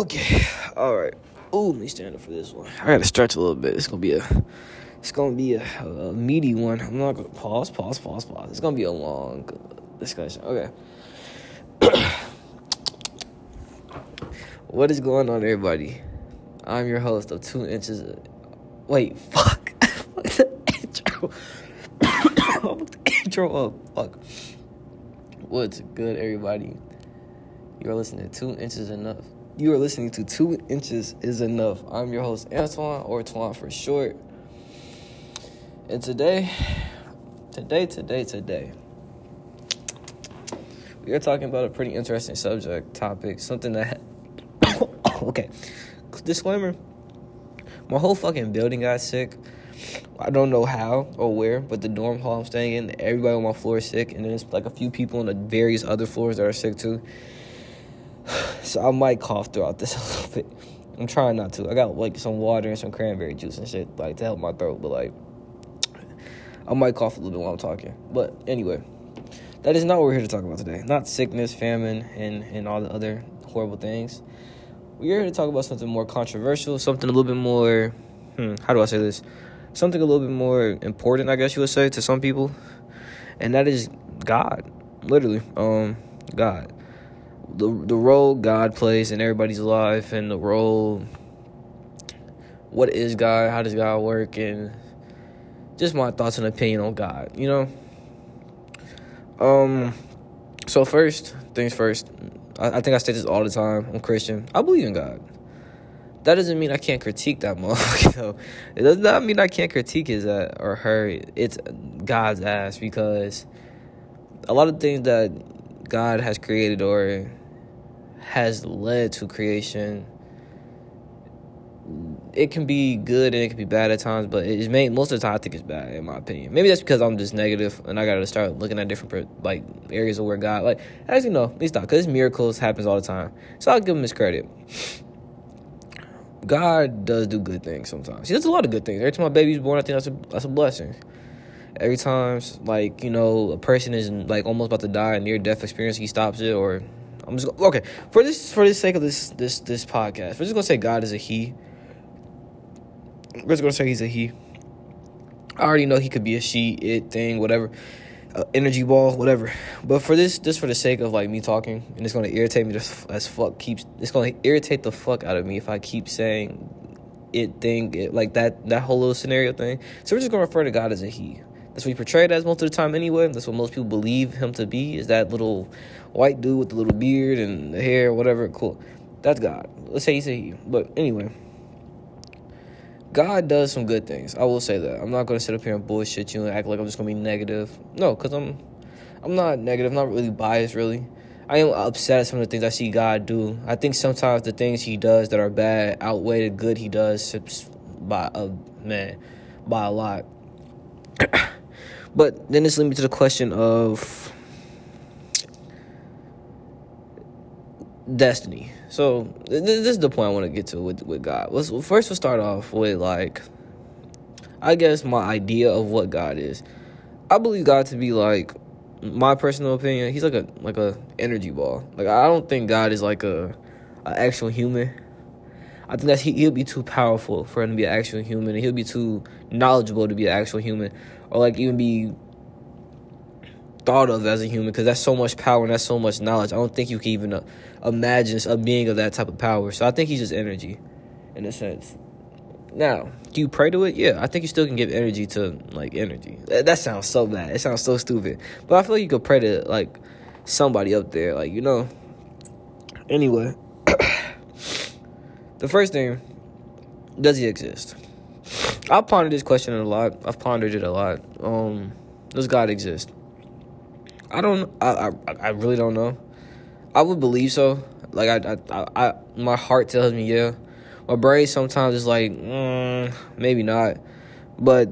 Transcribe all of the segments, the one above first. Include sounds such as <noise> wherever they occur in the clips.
Okay, all right. Ooh, let me stand up for this one. I gotta stretch a little bit. It's gonna be a, it's gonna be a, a meaty one. I'm not gonna pause, pause, pause, pause. It's gonna be a long discussion. Okay. <coughs> what is going on, everybody? I'm your host of Two Inches. Of, wait, fuck. <laughs> fuck the intro. <coughs> fuck the intro up. Fuck. What's good, everybody? You are listening to Two Inches Enough. You are listening to Two Inches is Enough. I'm your host, Antoine, or Twan for short. And today, today, today, today, we are talking about a pretty interesting subject, topic, something that. <coughs> okay, disclaimer my whole fucking building got sick. I don't know how or where, but the dorm hall I'm staying in, everybody on my floor is sick, and there's like a few people on the various other floors that are sick too. So I might cough throughout this <laughs> a little bit. I'm trying not to. I got like some water and some cranberry juice and shit like to help my throat, but like I might cough a little bit while I'm talking. But anyway, that is not what we're here to talk about today. Not sickness, famine, and and all the other horrible things. We're here to talk about something more controversial, something a little bit more. Hmm, how do I say this? Something a little bit more important, I guess you would say, to some people, and that is God. Literally, um, God the the role God plays in everybody's life and the role what is God, how does God work and just my thoughts and opinion on God, you know? Um so first things first, I, I think I say this all the time. I'm Christian. I believe in God. That doesn't mean I can't critique that <laughs> motherfucker though. It does not mean I can't critique his uh, or her. It's God's ass because a lot of things that God has created or has led to creation it can be good and it can be bad at times, but it's made most of the time I think it's bad in my opinion. Maybe that's because I'm just negative and I gotta start looking at different like areas of where God like actually no, at least not because miracles happens all the time. So I'll give him his credit. God does do good things sometimes. He does a lot of good things. Every time my baby's born, I think that's a that's a blessing. Every time like you know a person is like almost about to die, a near death experience, he stops it or I'm just gonna, okay for this for the sake of this this this podcast. We're just gonna say God is a He. We're just gonna say He's a He. I already know He could be a she, it thing, whatever, uh, energy ball, whatever. But for this, just for the sake of like me talking, and it's gonna irritate me just as fuck. Keeps it's gonna irritate the fuck out of me if I keep saying it thing, it, like that that whole little scenario thing. So we're just gonna refer to God as a He. That's what he portrayed as most of the time anyway. That's what most people believe him to be, is that little white dude with the little beard and the hair, whatever. Cool. That's God. Let's say he's a he. But anyway, God does some good things. I will say that. I'm not going to sit up here and bullshit you and act like I'm just going to be negative. No, because I'm, I'm not negative. I'm not really biased, really. I am upset at some of the things I see God do. I think sometimes the things He does that are bad outweigh the good He does by a man, by a lot. <clears throat> But then this leads me to the question of destiny. So this is the point I want to get to with with God. Let's first we'll start off with like I guess my idea of what God is. I believe God to be like my personal opinion. He's like a like a energy ball. Like I don't think God is like a, a actual human. I think that he, he'll be too powerful for him to be an actual human, he'll be too knowledgeable to be an actual human or like even be thought of as a human because that's so much power and that's so much knowledge. I don't think you can even uh, imagine a being of that type of power. So I think he's just energy, in a sense. Now, do you pray to it? Yeah, I think you still can give energy to like energy. That, that sounds so bad. It sounds so stupid. But I feel like you could pray to like somebody up there, like you know. Anyway, <coughs> the first thing, does he exist? I've pondered this question a lot. I've pondered it a lot. Um, does God exist? I don't. I, I I really don't know. I would believe so. Like I, I, I, my heart tells me yeah. My brain sometimes is like, mm, maybe not. But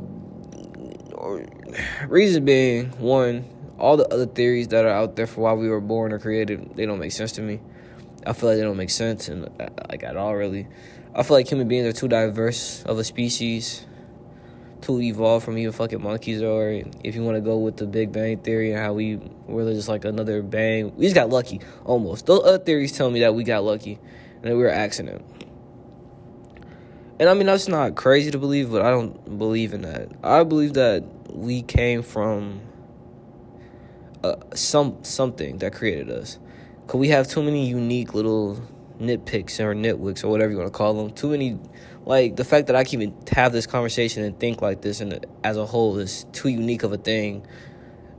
reason being, one, all the other theories that are out there for why we were born or created, they don't make sense to me. I feel like they don't make sense and like at all really. I feel like human beings are too diverse of a species to evolve from even fucking monkeys, or if you want to go with the Big Bang theory and how we were just like another bang, we just got lucky almost. Those other theories tell me that we got lucky, and that we were accident. And I mean that's not crazy to believe, but I don't believe in that. I believe that we came from uh, some something that created us. Cause we have too many unique little nitpicks or nitwicks or whatever you want to call them. Too many, like the fact that I can even have this conversation and think like this and as a whole is too unique of a thing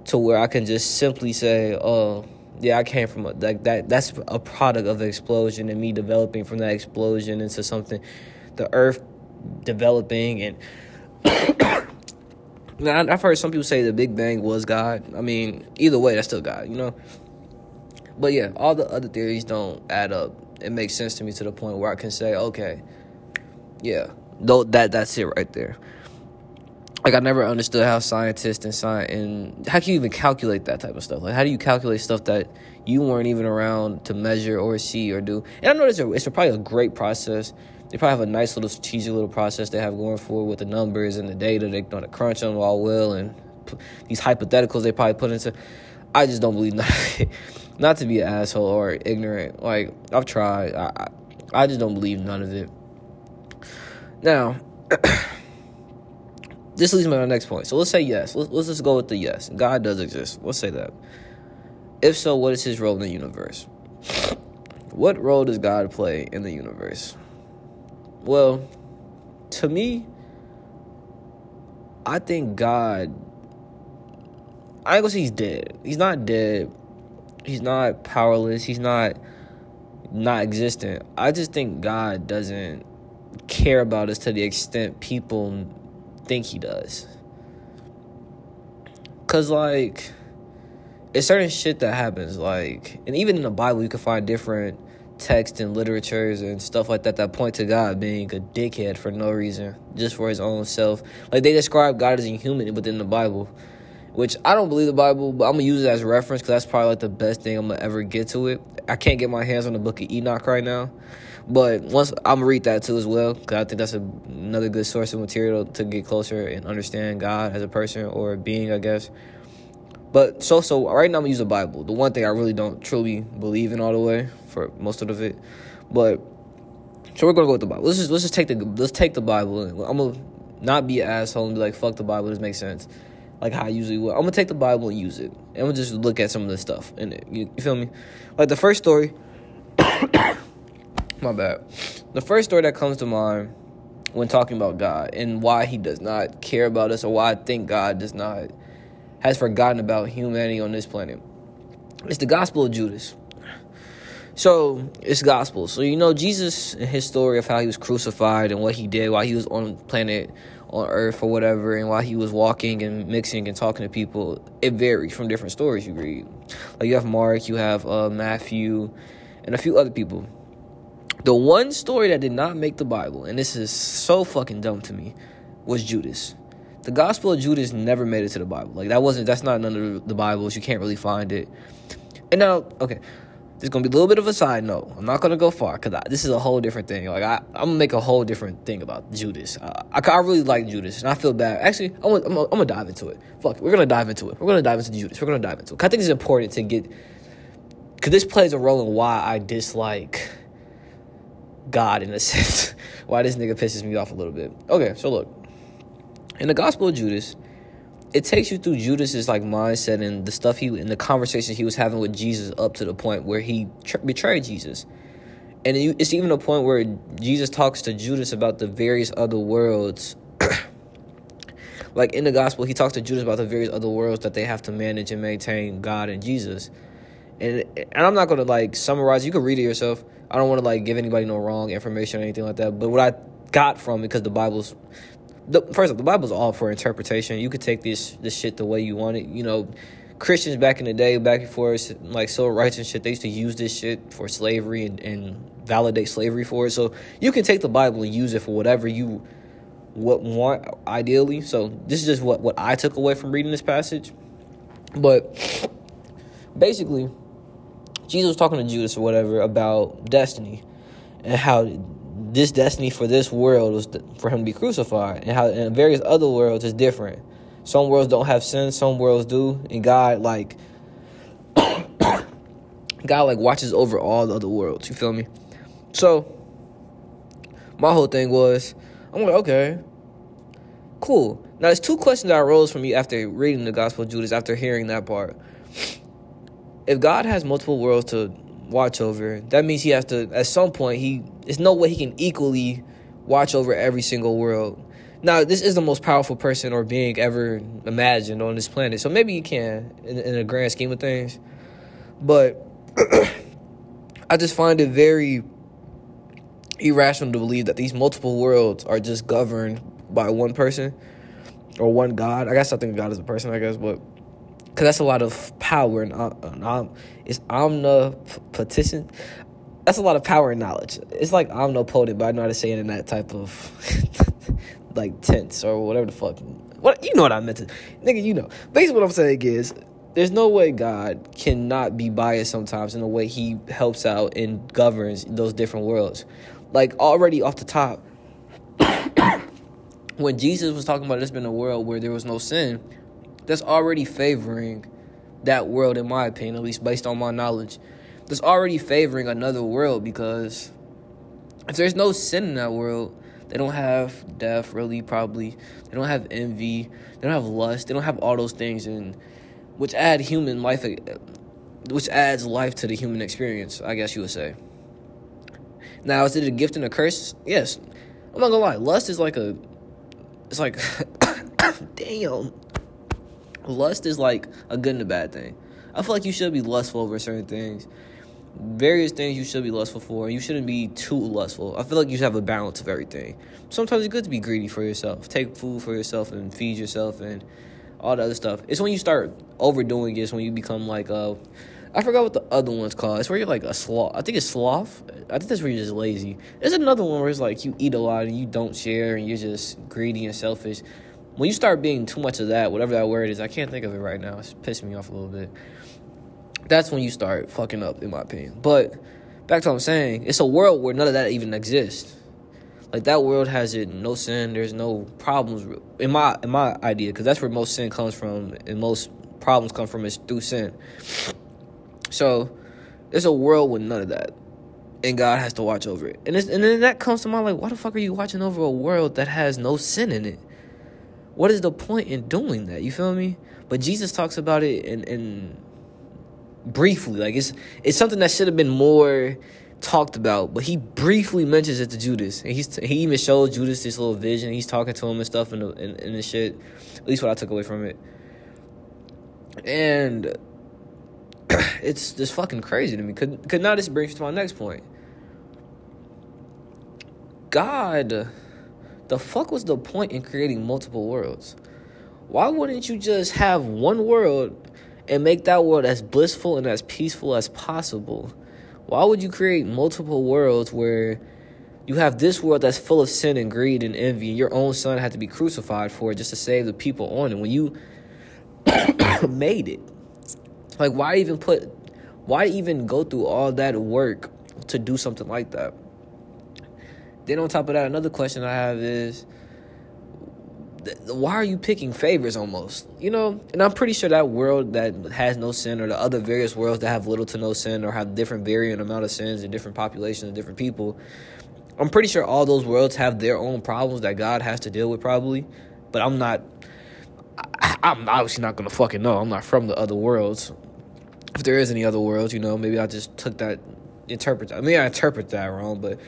to where I can just simply say, "Oh, yeah, I came from a, like that." That's a product of the explosion and me developing from that explosion into something, the Earth developing and. <coughs> I've heard some people say the Big Bang was God. I mean, either way, that's still God, you know. But yeah, all the other theories don't add up. It makes sense to me to the point where I can say, okay, yeah, though that that's it right there. Like I never understood how scientists and science and how can you even calculate that type of stuff? Like how do you calculate stuff that you weren't even around to measure or see or do? And I know it's a, it's a, probably a great process. They probably have a nice little strategic little process they have going for with the numbers and the data. They know to crunch them all well and these hypotheticals they probably put into. I just don't believe none. <laughs> Not to be an asshole or ignorant. Like I've tried. I I just don't believe none of it. Now, <clears throat> this leads me to the next point. So let's say yes. Let's, let's just go with the yes. God does exist. Let's say that. If so, what is his role in the universe? <sniffs> What role does God play in the universe? Well, to me, I think God. I ain't gonna say he's dead. He's not dead. He's not powerless. He's not not existent. I just think God doesn't care about us to the extent people think he does. Cause like it's certain shit that happens, like and even in the Bible you can find different texts and literatures and stuff like that that point to God being a dickhead for no reason, just for his own self. Like they describe God as inhuman within the Bible which I don't believe the Bible, but I'm gonna use it as a reference because that's probably like the best thing I'm gonna ever get to it. I can't get my hands on the book of Enoch right now, but once I'm gonna read that too as well because I think that's a, another good source of material to get closer and understand God as a person or a being, I guess. But so so right now I'm gonna use the Bible. The one thing I really don't truly believe in all the way for most of it, but so we're gonna go with the Bible. Let's just let's just take the let's take the Bible. And I'm gonna not be an asshole and be like fuck the Bible. This makes sense like how I usually would. I'm gonna take the Bible and use it, and we'll just look at some of the stuff in it. You, you feel me? Like the first story. <coughs> my bad. The first story that comes to mind when talking about God and why He does not care about us, or why I think God does not has forgotten about humanity on this planet. It's the Gospel of Judas. So it's gospel. So you know Jesus and his story of how he was crucified and what he did while he was on planet on earth or whatever and while he was walking and mixing and talking to people it varies from different stories you read. Like you have mark you have uh, matthew and a few other people. The one story that did not make the bible and this is so fucking dumb to me was judas. The gospel of judas never made it to the bible. Like that wasn't that's not none of the bibles. You can't really find it. And now okay there's gonna be a little bit of a side note. I'm not gonna go far because this is a whole different thing. Like I, I'm gonna make a whole different thing about Judas. I, I, I really like Judas, and I feel bad. Actually, I'm I'm, I'm gonna dive into it. Fuck we're gonna dive into it. We're gonna dive into Judas. We're gonna dive into it. I think it's important to get because this plays a role in why I dislike God in a <laughs> sense. why this nigga pisses me off a little bit. Okay, so look, in the Gospel of Judas it takes you through Judas's like mindset and the stuff he and the conversations he was having with Jesus up to the point where he tr- betrayed Jesus. And it's even a point where Jesus talks to Judas about the various other worlds. <coughs> like in the gospel, he talks to Judas about the various other worlds that they have to manage and maintain God and Jesus. And and I'm not gonna like summarize. You can read it yourself. I don't want to like give anybody no wrong information or anything like that. But what I got from because the Bible's the, first of all, the Bible's all for interpretation. You could take this this shit the way you want it. You know, Christians back in the day, back before like civil rights and shit, they used to use this shit for slavery and, and validate slavery for it. So you can take the Bible and use it for whatever you what want ideally. So this is just what what I took away from reading this passage. But basically, Jesus was talking to Judas or whatever about destiny and how this destiny for this world was for him to be crucified, and how in various other worlds is different. Some worlds don't have sin, some worlds do, and God like <coughs> God like watches over all the other worlds. You feel me? So my whole thing was, I'm like, okay, cool. Now there's two questions that arose from me after reading the Gospel of Judas, after hearing that part. If God has multiple worlds to watch over, that means he has to at some point he there's no way he can equally watch over every single world. Now, this is the most powerful person or being ever imagined on this planet, so maybe you can in, in a grand scheme of things. But <clears throat> I just find it very irrational to believe that these multiple worlds are just governed by one person or one God. I guess I think God is a person, I guess, but because that's a lot of power and um, it's omnipotent. That's a lot of power and knowledge. It's like omnipotent, but I know how to say it in that type of <laughs> like tense or whatever the fuck. What you know what I meant to, nigga. You know. Basically, what I'm saying is, there's no way God cannot be biased sometimes in the way He helps out and governs those different worlds. Like already off the top, <coughs> when Jesus was talking about this being a world where there was no sin, that's already favoring that world, in my opinion, at least based on my knowledge. That's already favoring another world because if there's no sin in that world, they don't have death, really, probably. They don't have envy. They don't have lust. They don't have all those things, and which add human life, which adds life to the human experience. I guess you would say. Now, is it a gift and a curse? Yes. I'm not gonna lie. Lust is like a. It's like, <coughs> damn. Lust is like a good and a bad thing. I feel like you should be lustful over certain things. Various things you should be lustful for, and you shouldn't be too lustful. I feel like you should have a balance of everything. Sometimes it's good to be greedy for yourself. Take food for yourself and feed yourself and all the other stuff. It's when you start overdoing it, it's when you become like a I forgot what the other one's called. It's where you're like a sloth. I think it's sloth. I think that's where you're just lazy. There's another one where it's like you eat a lot and you don't share and you're just greedy and selfish. When you start being too much of that, whatever that word is, I can't think of it right now. It's pissing me off a little bit. That's when you start fucking up, in my opinion. But back to what I'm saying, it's a world where none of that even exists. Like that world has it no sin. There's no problems in my in my idea because that's where most sin comes from and most problems come from is through sin. So there's a world with none of that. And God has to watch over it. And, and then that comes to mind like, why the fuck are you watching over a world that has no sin in it? What is the point in doing that? You feel me? But Jesus talks about it in, in briefly. Like it's it's something that should have been more talked about, but he briefly mentions it to Judas, and he's he even shows Judas this little vision. He's talking to him and stuff, and and, and the shit. At least what I took away from it. And <clears throat> it's just fucking crazy to me. Because could now this brings me to my next point. God, the fuck was the point in creating multiple worlds? Why wouldn't you just have one world and make that world as blissful and as peaceful as possible? Why would you create multiple worlds where you have this world that's full of sin and greed and envy, and your own son had to be crucified for it just to save the people on it when you <coughs> made it? Like, why even put, why even go through all that work to do something like that? Then on top of that, another question I have is, why are you picking favors almost? You know, and I'm pretty sure that world that has no sin, or the other various worlds that have little to no sin, or have different varying amount of sins and different populations and different people. I'm pretty sure all those worlds have their own problems that God has to deal with, probably. But I'm not. I, I'm obviously not gonna fucking know. I'm not from the other worlds if there is any other worlds, you know, maybe I just took that interpret. I mean, I interpret that wrong, but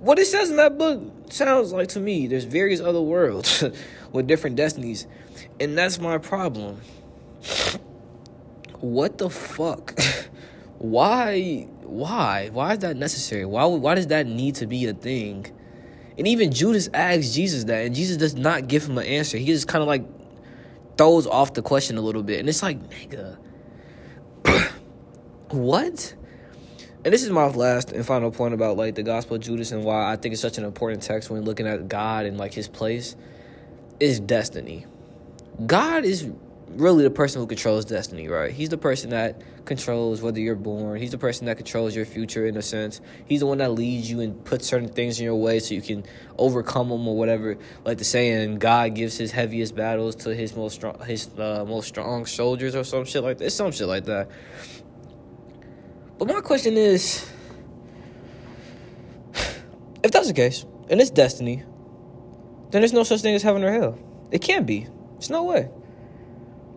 what it says in that book sounds like to me there's various other worlds <laughs> with different destinies, and that's my problem. What the fuck? <laughs> why? Why? Why is that necessary? Why? Why does that need to be a thing? And even Judas asks Jesus that, and Jesus does not give him an answer. He just kind of like throws off the question a little bit, and it's like, nigga <clears throat> what? And this is my last and final point about like the Gospel of Judas and why I think it's such an important text when looking at God and like His place is destiny. God is really the person who controls destiny, right? He's the person that controls whether you're born. He's the person that controls your future in a sense. He's the one that leads you and puts certain things in your way so you can overcome them or whatever. Like the saying, God gives his heaviest battles to his most strong, his uh, most strong soldiers or some shit like that. It's some shit like that. But my question is, if that's the case, and it's destiny, then there's no such thing as heaven or hell. It can't be. There's no way.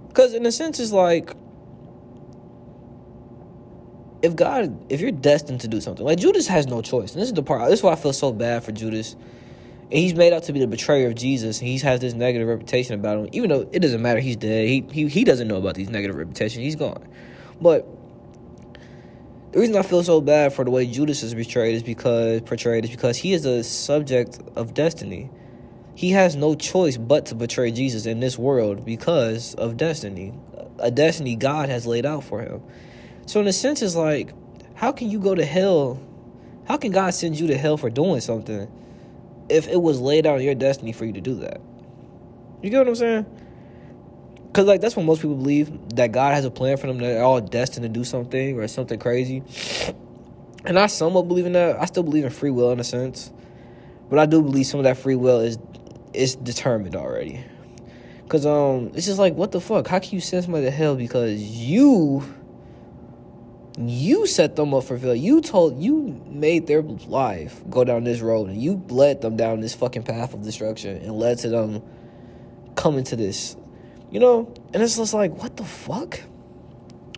Because in a sense, it's like if God, if you're destined to do something, like Judas has no choice. And this is the part. This is why I feel so bad for Judas. And he's made out to be the betrayer of Jesus. And he has this negative reputation about him, even though it doesn't matter. He's dead. He he he doesn't know about these negative reputations. He's gone. But the reason I feel so bad for the way Judas is betrayed is because portrayed is because he is a subject of destiny. He has no choice but to betray Jesus in this world because of destiny, a destiny God has laid out for him. So in a sense, it's like, how can you go to hell? How can God send you to hell for doing something if it was laid out in your destiny for you to do that? You get what I'm saying? Because like that's what most people believe that God has a plan for them. They're all destined to do something or something crazy. And I somewhat believe in that. I still believe in free will in a sense, but I do believe some of that free will is is determined already. Cause um, it's just like what the fuck? How can you send somebody to hell because you you set them up for failure. You told you made their life go down this road and you led them down this fucking path of destruction and led to them coming to this. You know? And it's just like, what the fuck?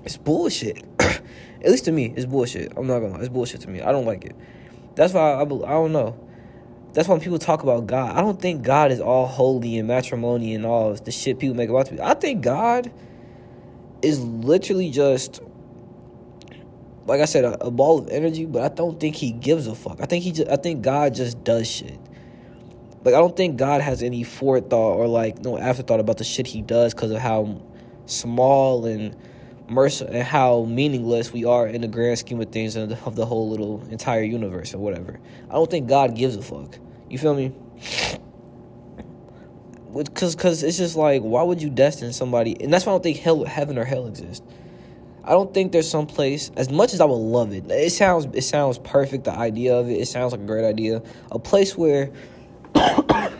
It's bullshit. <clears throat> At least to me, it's bullshit. I'm not gonna lie. It's bullshit to me. I don't like it. That's why I, I don't know. That's why people talk about God. I don't think God is all holy and matrimony and all the shit people make about to be. I think God is literally just like I said, a, a, ball of energy, but I don't think he gives a fuck. I think he just, I think God just does shit. Like I don't think God has any forethought or like no afterthought about the shit he does because of how small and mercy and how meaningless we are in the grand scheme of things and of the whole little entire universe or whatever. I don't think God gives a fuck. You feel me? Because cause it's just like, why would you destine somebody? And that's why I don't think hell, heaven or hell exists. I don't think there's some place as much as I would love it. It sounds it sounds perfect. The idea of it, it sounds like a great idea. A place where, <coughs>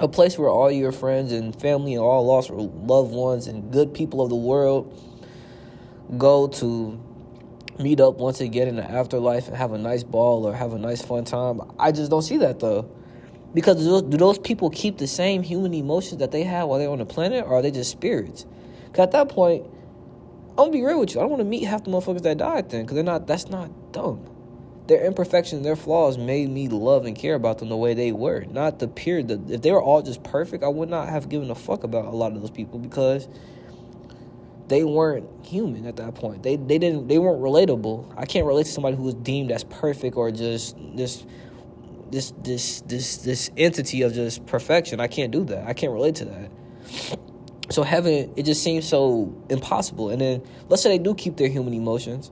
a place where all your friends and family and all lost loved ones and good people of the world go to meet up once again in the afterlife and have a nice ball or have a nice fun time. I just don't see that though. Because do those, people keep the same human emotions that they had while they're on the planet, or are they just spirits? Because at that point, I'm gonna be real with you. I don't want to meet half the motherfuckers that died then, because they're not. That's not dumb. Their imperfections, their flaws, made me love and care about them the way they were. Not the pure. The, if they were all just perfect, I would not have given a fuck about a lot of those people because they weren't human at that point. They they didn't. They weren't relatable. I can't relate to somebody who was deemed as perfect or just this this this this this entity of just perfection. I can't do that. I can't relate to that. So heaven, it just seems so impossible. And then let's say they do keep their human emotions,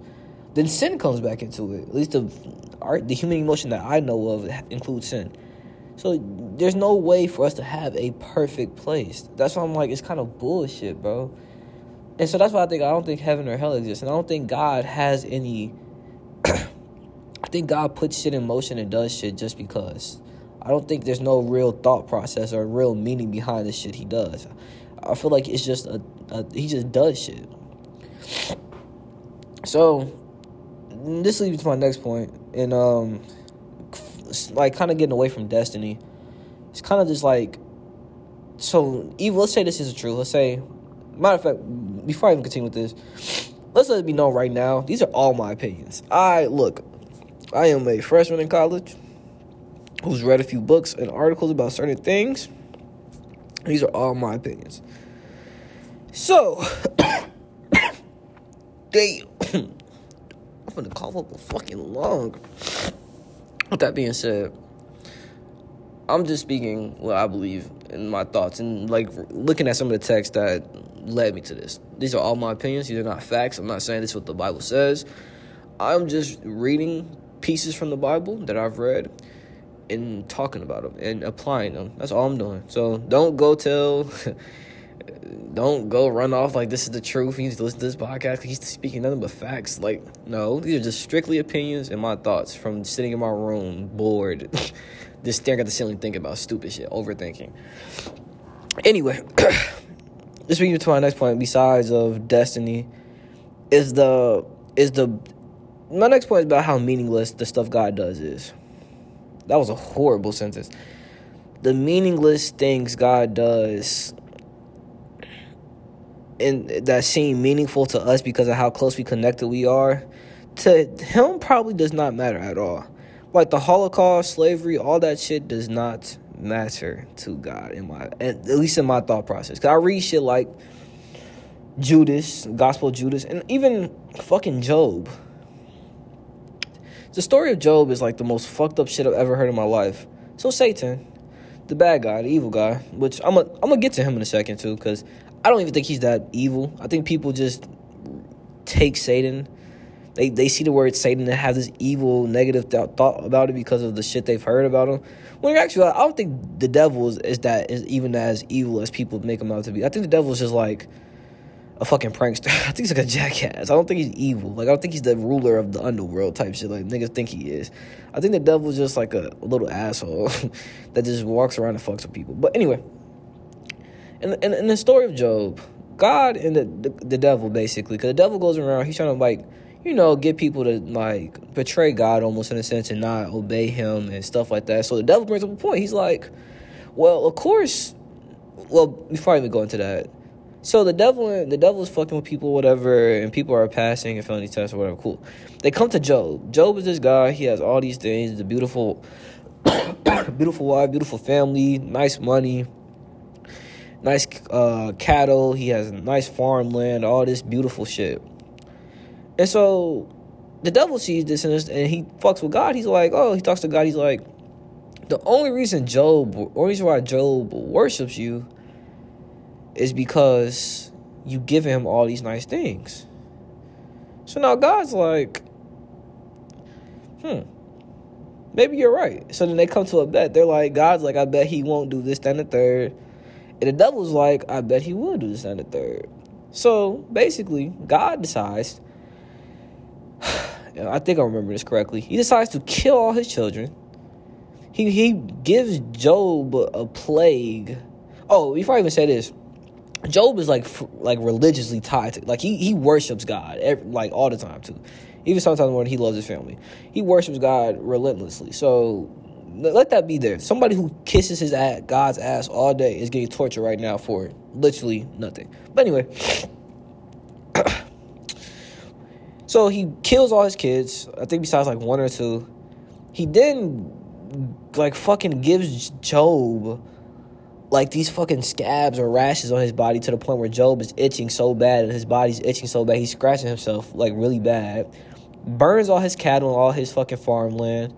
then sin comes back into it. At least the art, the human emotion that I know of includes sin. So there's no way for us to have a perfect place. That's why I'm like, it's kind of bullshit, bro. And so that's why I think I don't think heaven or hell exists, and I don't think God has any. <clears throat> I think God puts shit in motion and does shit just because. I don't think there's no real thought process or real meaning behind the shit he does. I feel like it's just a, a he just does shit. So this leads to my next point, and um, like kind of getting away from destiny. It's kind of just like so. Even let's say this is true. Let's say, matter of fact, before I even continue with this, let's let it be known right now. These are all my opinions. I look, I am a freshman in college who's read a few books and articles about certain things. These are all my opinions. So, <coughs> damn. Gonna cough up a fucking lung. With that being said, I'm just speaking what I believe in my thoughts and like looking at some of the texts that led me to this. These are all my opinions. These are not facts. I'm not saying this is what the Bible says. I'm just reading pieces from the Bible that I've read and talking about them and applying them. That's all I'm doing. So don't go tell, <laughs> don't go run off like this is the truth. You need to listen to this podcast. He's speaking nothing but facts. Like no, these are just strictly opinions and my thoughts from sitting in my room bored, <laughs> just staring at the ceiling thinking about stupid shit, overthinking. Anyway, <clears throat> just bringing to my next point. Besides of destiny, is the is the my next point is about how meaningless the stuff God does is That was a horrible sentence. The meaningless things God does and that seem meaningful to us because of how close we connected we are, to him probably does not matter at all. Like the Holocaust, slavery, all that shit does not matter to God in my at least in my thought process. Cause I read shit like Judas, Gospel Judas, and even fucking Job. The story of Job is like the most fucked up shit I've ever heard in my life. So Satan, the bad guy, the evil guy, which I'm a, I'm gonna get to him in a second too, because I don't even think he's that evil. I think people just take Satan. They they see the word Satan and have this evil, negative th- thought about it because of the shit they've heard about him. When you're actually, I don't think the devil is, is that is even as evil as people make him out to be. I think the devil is just like a fucking prankster. <laughs> I think he's like a jackass. I don't think he's evil. Like I don't think he's the ruler of the underworld type shit. Like niggas think he is. I think the devil's just like a, a little asshole <laughs> that just walks around and fucks with people. But anyway, in, in, in the story of Job, God and the, the, the devil basically, because the devil goes around, he's trying to like, you know, get people to like betray God almost in a sense and not obey Him and stuff like that. So the devil brings up a point. He's like, well, of course. Well, before I even go into that, so the devil, the devil is fucking with people, whatever, and people are passing and failing these tests or whatever. Cool. They come to Job. Job is this guy. He has all these things. The beautiful, <coughs> beautiful wife, beautiful family, nice money, nice uh, cattle. He has nice farmland, all this beautiful shit. And so the devil sees this and, he fucks with God. He's like, oh, he talks to God. He's like, the only reason Job, only reason why Job worships you is because you give him all these nice things. So now God's like, hmm, maybe you're right. So then they come to a bet. They're like, God's like, I bet he won't do this, then the third. And the devil's like, I bet he will do this, then the third. So basically, God decides, <sighs> I think I remember this correctly, he decides to kill all his children. He, he gives Job a plague. Oh, before I even say this, Job is like like religiously tied to like he he worships God every, like all the time too. Even sometimes when he loves his family, he worships God relentlessly. So let that be there. Somebody who kisses his ass, God's ass all day is getting tortured right now for literally nothing. But anyway, <clears throat> so he kills all his kids. I think besides like one or two. He then like fucking gives Job like these fucking scabs or rashes on his body to the point where Job is itching so bad and his body's itching so bad he's scratching himself like really bad. Burns all his cattle and all his fucking farmland.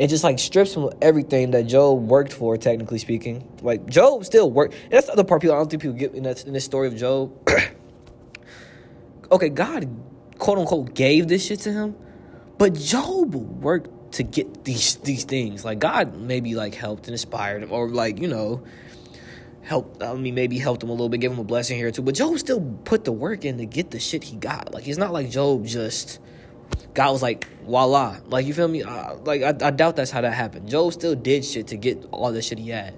And just like strips him of everything that Job worked for, technically speaking. Like Job still worked. And that's the other part people I don't think people get in, that, in this story of Job. <coughs> okay, God quote unquote gave this shit to him. But Job worked to get these these things. Like God maybe like helped and inspired him or like, you know, helped I mean maybe helped him a little bit, give him a blessing here too. But Job still put the work in to get the shit he got. Like it's not like Job just God was like voila. Like you feel me? Uh, like I, I doubt that's how that happened. Job still did shit to get all the shit he had.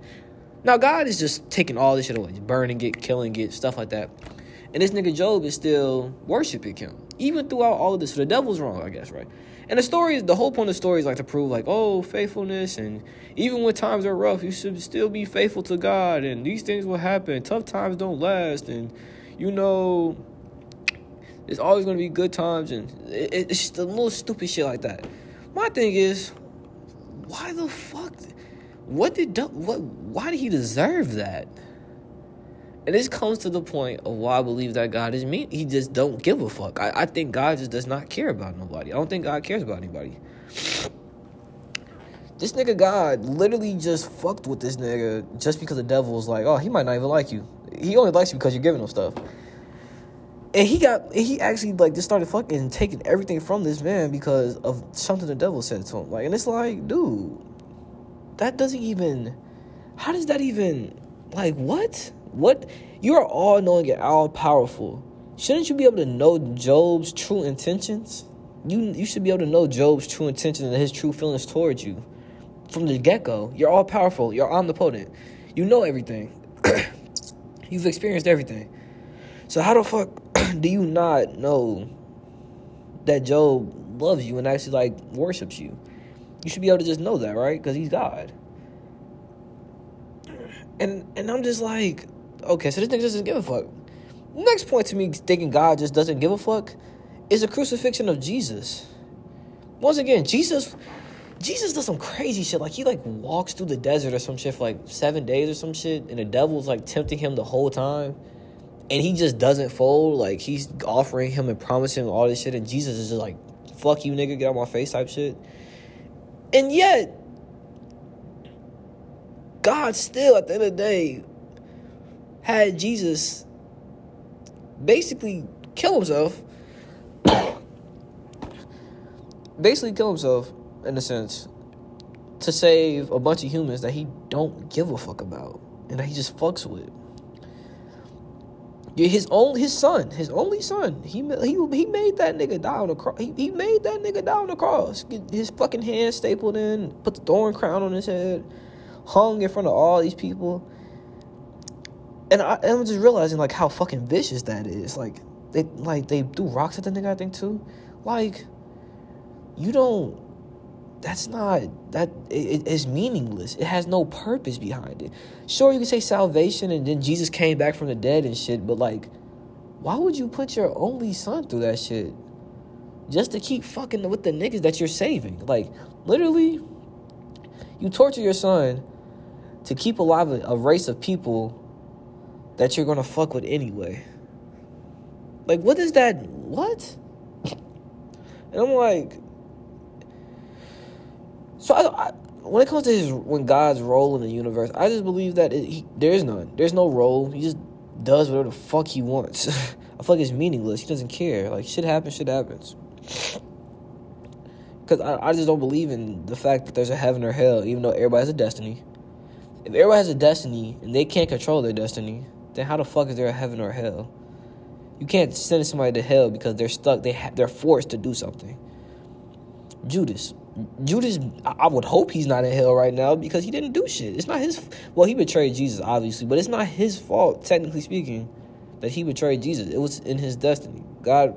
Now God is just taking all this shit away, burning it, killing it, stuff like that. And this nigga Job is still worshiping him. Even throughout all of this. So the devil's wrong, I guess, right? And the story is the whole point of the story is like to prove like, oh, faithfulness and even when times are rough, you should still be faithful to God and these things will happen. Tough times don't last and you know there's always gonna be good times and it, it's just a little stupid shit like that. My thing is, why the fuck what did what why did he deserve that? And this comes to the point of why I believe that God is mean. He just don't give a fuck. I, I think God just does not care about nobody. I don't think God cares about anybody. This nigga God literally just fucked with this nigga just because the devil was like, oh, he might not even like you. He only likes you because you're giving him stuff. And he got he actually like just started fucking taking everything from this man because of something the devil said to him. Like, and it's like, dude, that doesn't even. How does that even like what? What you are all knowing and all powerful. Shouldn't you be able to know Job's true intentions? You you should be able to know Job's true intentions and his true feelings towards you from the get go. You're all powerful. You're omnipotent. You know everything. <clears throat> You've experienced everything. So how the fuck <coughs> do you not know that Job loves you and actually like worships you? You should be able to just know that, right? Because he's God. And and I'm just like, okay, so this nigga doesn't give a fuck. Next point to me thinking God just doesn't give a fuck is the crucifixion of Jesus. Once again, Jesus Jesus does some crazy shit. Like he like walks through the desert or some shit for like seven days or some shit, and the devil's like tempting him the whole time. And he just doesn't fold. Like he's offering him and promising him all this shit, and Jesus is just like, fuck you, nigga, get out my face type shit. And yet, God still, at the end of the day, had Jesus basically kill himself. <coughs> basically kill himself, in a sense, to save a bunch of humans that he don't give a fuck about and that he just fucks with. His own, his son, his only son. He he he made that nigga die on the cross. He, he made that nigga die on the cross. His fucking hand stapled in, put the thorn crown on his head, hung in front of all these people. And I, I'm just realizing like how fucking vicious that is. Like they like they threw rocks at the nigga. I think too. Like you don't that's not that it is meaningless. It has no purpose behind it. Sure you can say salvation and then jesus came back from the dead and shit but like why would you put your only son through that shit just to keep fucking with the niggas that you're saving? Like literally you torture your son to keep alive a, a race of people that you're gonna fuck with anyway. Like what is that what? And i'm like so I, I, when it comes to his when God's role in the universe, I just believe that it, he, there is none. There's no role. He just does whatever the fuck he wants. <laughs> I feel like it's meaningless. He doesn't care. Like shit happens, shit happens. Because I, I just don't believe in the fact that there's a heaven or hell, even though everybody has a destiny. If everybody has a destiny and they can't control their destiny, then how the fuck is there a heaven or hell? You can't send somebody to hell because they're stuck. They ha- they're forced to do something. Judas, Judas, I would hope he's not in hell right now because he didn't do shit. It's not his. Well, he betrayed Jesus, obviously, but it's not his fault, technically speaking, that he betrayed Jesus. It was in his destiny. God,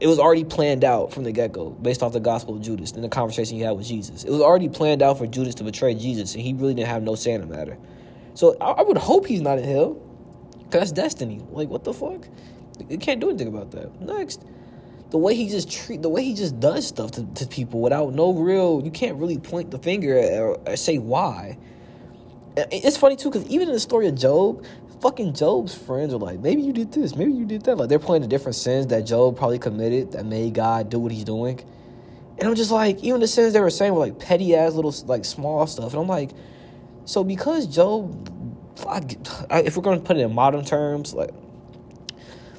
it was already planned out from the get go, based off the Gospel of Judas and the conversation he had with Jesus. It was already planned out for Judas to betray Jesus, and he really didn't have no say in the matter. So I, would hope he's not in hell, because that's destiny. Like, what the fuck? You can't do anything about that. Next the way he just treat the way he just does stuff to, to people without no real you can't really point the finger or, or say why. It's funny too because even in the story of job fucking job's friends are like maybe you did this maybe you did that. Like they're pointing to different sins that job probably committed that made god do what he's doing. And i'm just like even the sins they were saying were like petty ass little like small stuff. And i'm like so because job if we're going to put it in modern terms like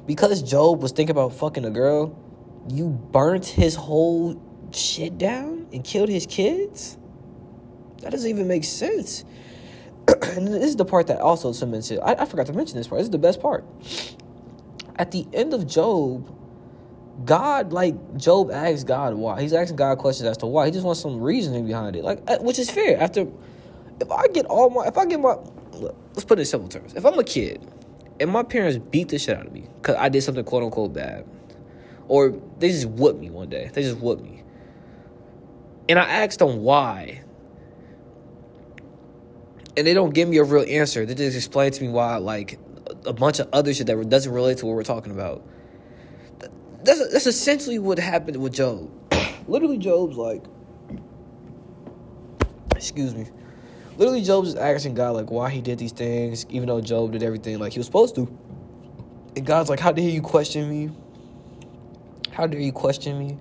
because job was thinking about fucking a girl you burnt his whole shit down and killed his kids? That doesn't even make sense. <clears throat> and this is the part that also cements it. I, I forgot to mention this part. This is the best part. At the end of Job, God, like Job asks God why. He's asking God questions as to why. He just wants some reasoning behind it, like which is fair. After, if I get all my, if I get my, look, let's put it in simple terms. If I'm a kid and my parents beat the shit out of me because I did something quote unquote bad, or they just whooped me one day. They just whooped me. And I asked them why. And they don't give me a real answer. They just explain to me why, like, a bunch of other shit that doesn't relate to what we're talking about. That's, that's essentially what happened with Job. Literally, Job's like, excuse me. Literally, Job's asking God, like, why he did these things, even though Job did everything like he was supposed to. And God's like, how dare you question me? How dare you question me?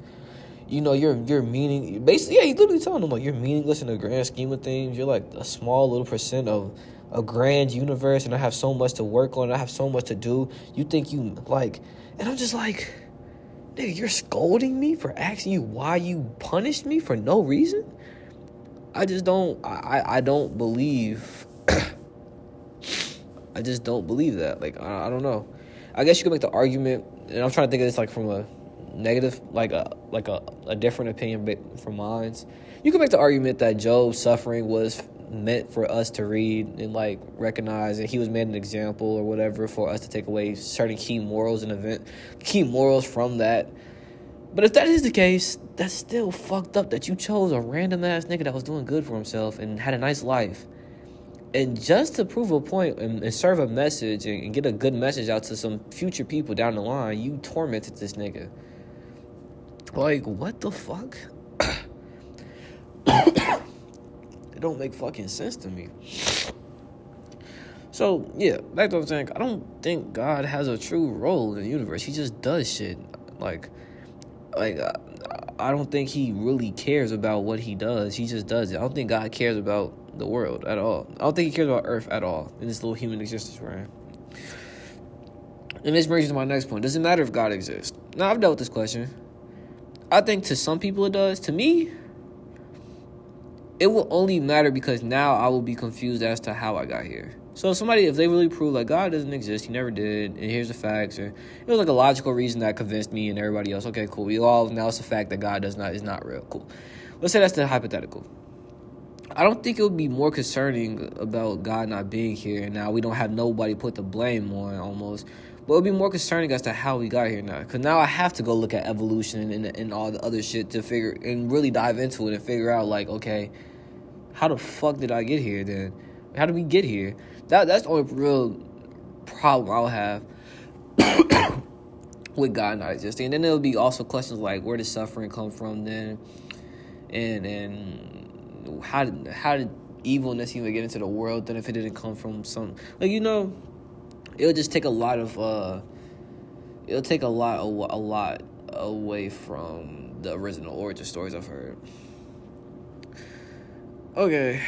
You know, you're you're meaning basically yeah, he's literally telling them like you're meaningless in the grand scheme of things. You're like a small little percent of a grand universe and I have so much to work on, I have so much to do. You think you like and I'm just like nigga, you're scolding me for asking you why you punished me for no reason? I just don't I, I don't believe <coughs> I just don't believe that. Like I, I don't know. I guess you could make the argument, and I'm trying to think of this like from a negative, like a like a, a different opinion from mine, you can make the argument that Job's suffering was meant for us to read and like recognize, and he was made an example or whatever for us to take away certain key morals and event, key morals from that. But if that is the case, that's still fucked up that you chose a random ass nigga that was doing good for himself and had a nice life. And just to prove a point and, and serve a message and, and get a good message out to some future people down the line, you tormented this nigga. Like, what the fuck? <coughs> it don't make fucking sense to me. So yeah, back to what I'm saying. I don't think God has a true role in the universe. He just does shit. Like, like uh, I don't think he really cares about what he does. He just does it. I don't think God cares about the world at all. I don't think he cares about Earth at all in this little human existence we're in. And this brings me to my next point. Does it matter if God exists? Now I've dealt with this question. I think to some people it does. To me, it will only matter because now I will be confused as to how I got here. So somebody, if they really prove like God doesn't exist, He never did, and here's the facts, or it was like a logical reason that convinced me and everybody else. Okay, cool. We all now it's a fact that God does not is not real. Cool. Let's say that's the hypothetical. I don't think it would be more concerning about God not being here, and now we don't have nobody put the blame on almost. But it would be more concerning as to how we got here now. Because now I have to go look at evolution and, and all the other shit to figure and really dive into it and figure out, like, okay, how the fuck did I get here then? How did we get here? That that's the only real problem I'll have <coughs> with God not existing. And then there'll be also questions like where does suffering come from then? And and how did how did evilness even get into the world then if it didn't come from some like you know it'll just take a lot of uh it'll take a lot a lot away from the original origin stories I've heard. Okay,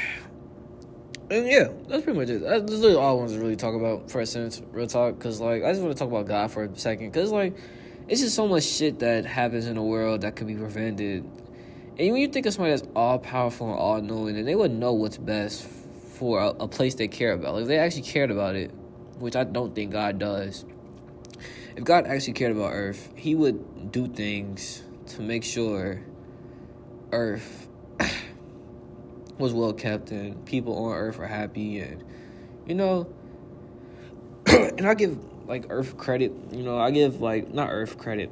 and yeah, that's pretty much it. That's literally all I wanted to really talk about for a sense, real talk. Cause like I just want to talk about God for a second. Cause like it's just so much shit that happens in the world that could be prevented. And when you think of somebody that's all powerful and all knowing, and they would know what's best for a, a place they care about. Like if they actually cared about it, which I don't think God does. If God actually cared about Earth, He would do things to make sure Earth <coughs> was well kept and people on Earth are happy and you know <coughs> and I give like Earth credit. You know, I give like not Earth credit.